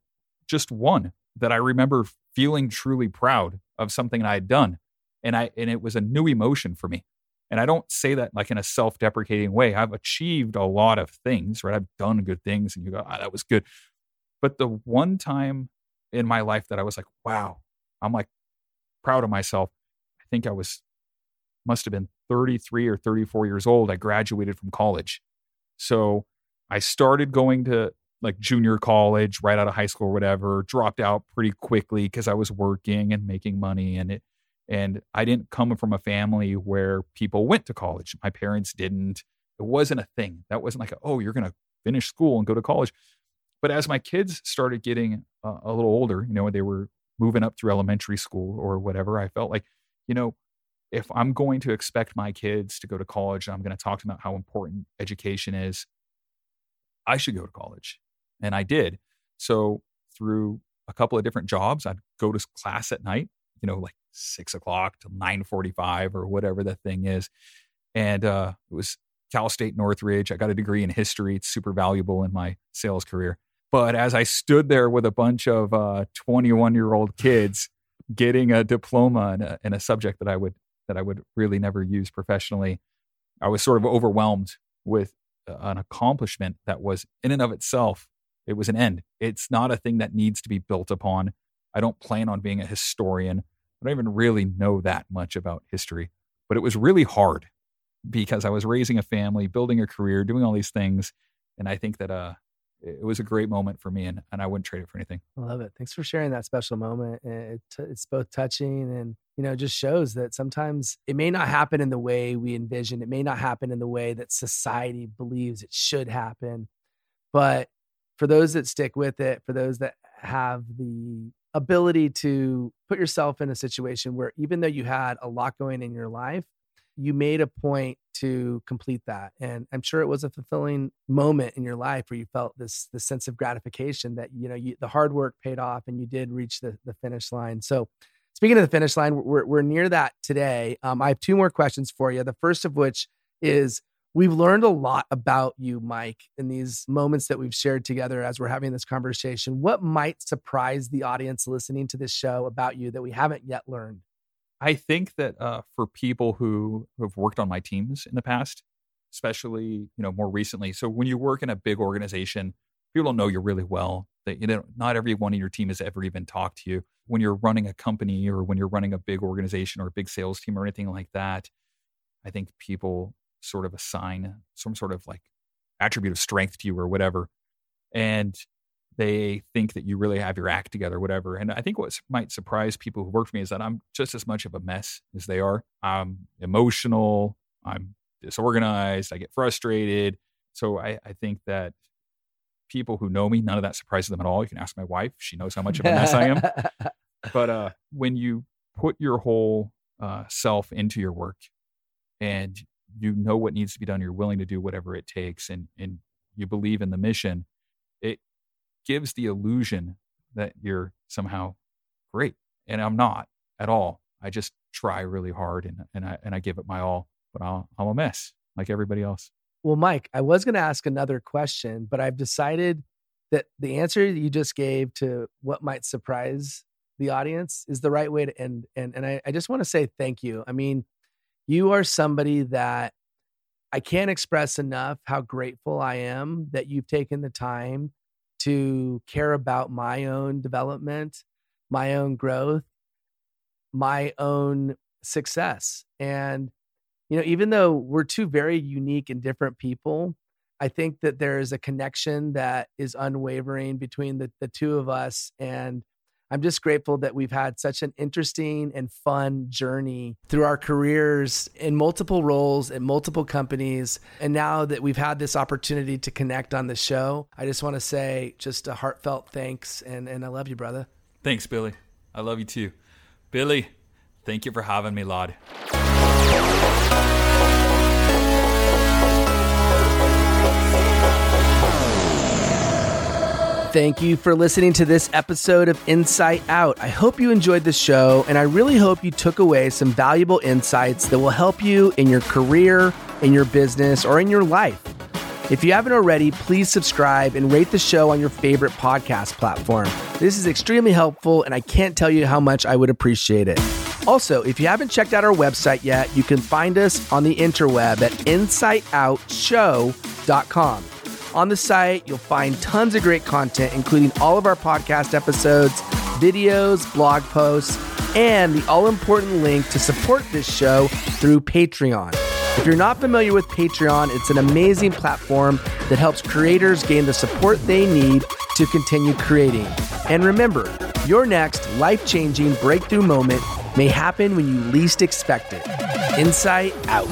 just won that I remember feeling truly proud of something I had done. And I and it was a new emotion for me. And I don't say that like in a self-deprecating way. I've achieved a lot of things, right? I've done good things and you go, ah, that was good. But the one time in my life that I was like, wow, I'm like proud of myself. I think I was must have been 33 or 34 years old. I graduated from college. So I started going to like junior college right out of high school or whatever, dropped out pretty quickly because I was working and making money and it and I didn't come from a family where people went to college. My parents didn't. It wasn't a thing. That wasn't like, a, oh, you're going to finish school and go to college. But as my kids started getting a little older, you know, they were moving up through elementary school or whatever, I felt like, you know, if I'm going to expect my kids to go to college, I'm going to talk to them about how important education is. I should go to college. And I did. So through a couple of different jobs, I'd go to class at night, you know, like six o'clock to 945 or whatever the thing is. And uh, it was Cal State Northridge. I got a degree in history. It's super valuable in my sales career. But as I stood there with a bunch of 21 uh, year old kids getting a diploma in a, in a subject that I would that I would really never use professionally, I was sort of overwhelmed with an accomplishment that was in and of itself it was an end it's not a thing that needs to be built upon i don't plan on being a historian i don't even really know that much about history but it was really hard because i was raising a family building a career doing all these things and i think that uh it was a great moment for me and, and i wouldn't trade it for anything I love it. Thanks for sharing that special moment. It, it's both touching and, you know, just shows that sometimes it may not happen in the way we envision. It may not happen in the way that society believes it should happen. But for those that stick with it, for those that have the ability to put yourself in a situation where even though you had a lot going in your life, you made a point to complete that. And I'm sure it was a fulfilling moment in your life where you felt this this sense of gratification that you know you, the hard work paid off and you did reach the, the finish line. So speaking of the finish line, we're, we're near that today. Um, I have two more questions for you. The first of which is we've learned a lot about you, Mike, in these moments that we've shared together as we're having this conversation. What might surprise the audience listening to this show about you that we haven't yet learned? I think that uh, for people who, have worked on my teams in the past, especially you know more recently, so when you work in a big organization, people don't know you really well. That you know, not everyone in your team has ever even talked to you. When you're running a company or when you're running a big organization or a big sales team or anything like that, I think people sort of assign some sort of like attribute of strength to you or whatever, and they think that you really have your act together, whatever. And I think what might surprise people who work for me is that I'm just as much of a mess as they are. I'm emotional. I'm disorganized. I get frustrated. So I, I think that people who know me, none of that surprises them at all. You can ask my wife; she knows how much of a mess I am. But uh, when you put your whole uh, self into your work, and you know what needs to be done, you're willing to do whatever it takes, and and you believe in the mission, it gives the illusion that you're somehow great. And I'm not at all. I just try really hard and, and I and I give it my all, but i am a mess like everybody else. Well, Mike, I was going to ask another question, but I've decided that the answer you just gave to what might surprise the audience is the right way to end. And and I, I just want to say thank you. I mean, you are somebody that I can't express enough how grateful I am that you've taken the time to care about my own development, my own growth, my own success. And, you know, even though we're two very unique and different people, I think that there is a connection that is unwavering between the, the two of us. And I'm just grateful that we've had such an interesting and fun journey through our careers in multiple roles in multiple companies. And now that we've had this opportunity to connect on the show, I just want to say just a heartfelt thanks and, and I love you, brother. Thanks, Billy. I love you too. Billy, thank you for having me, lad. Thank you for listening to this episode of Insight Out. I hope you enjoyed the show, and I really hope you took away some valuable insights that will help you in your career, in your business, or in your life. If you haven't already, please subscribe and rate the show on your favorite podcast platform. This is extremely helpful, and I can't tell you how much I would appreciate it. Also, if you haven't checked out our website yet, you can find us on the interweb at insightoutshow.com. On the site, you'll find tons of great content, including all of our podcast episodes, videos, blog posts, and the all important link to support this show through Patreon. If you're not familiar with Patreon, it's an amazing platform that helps creators gain the support they need to continue creating. And remember, your next life changing breakthrough moment may happen when you least expect it. Insight out.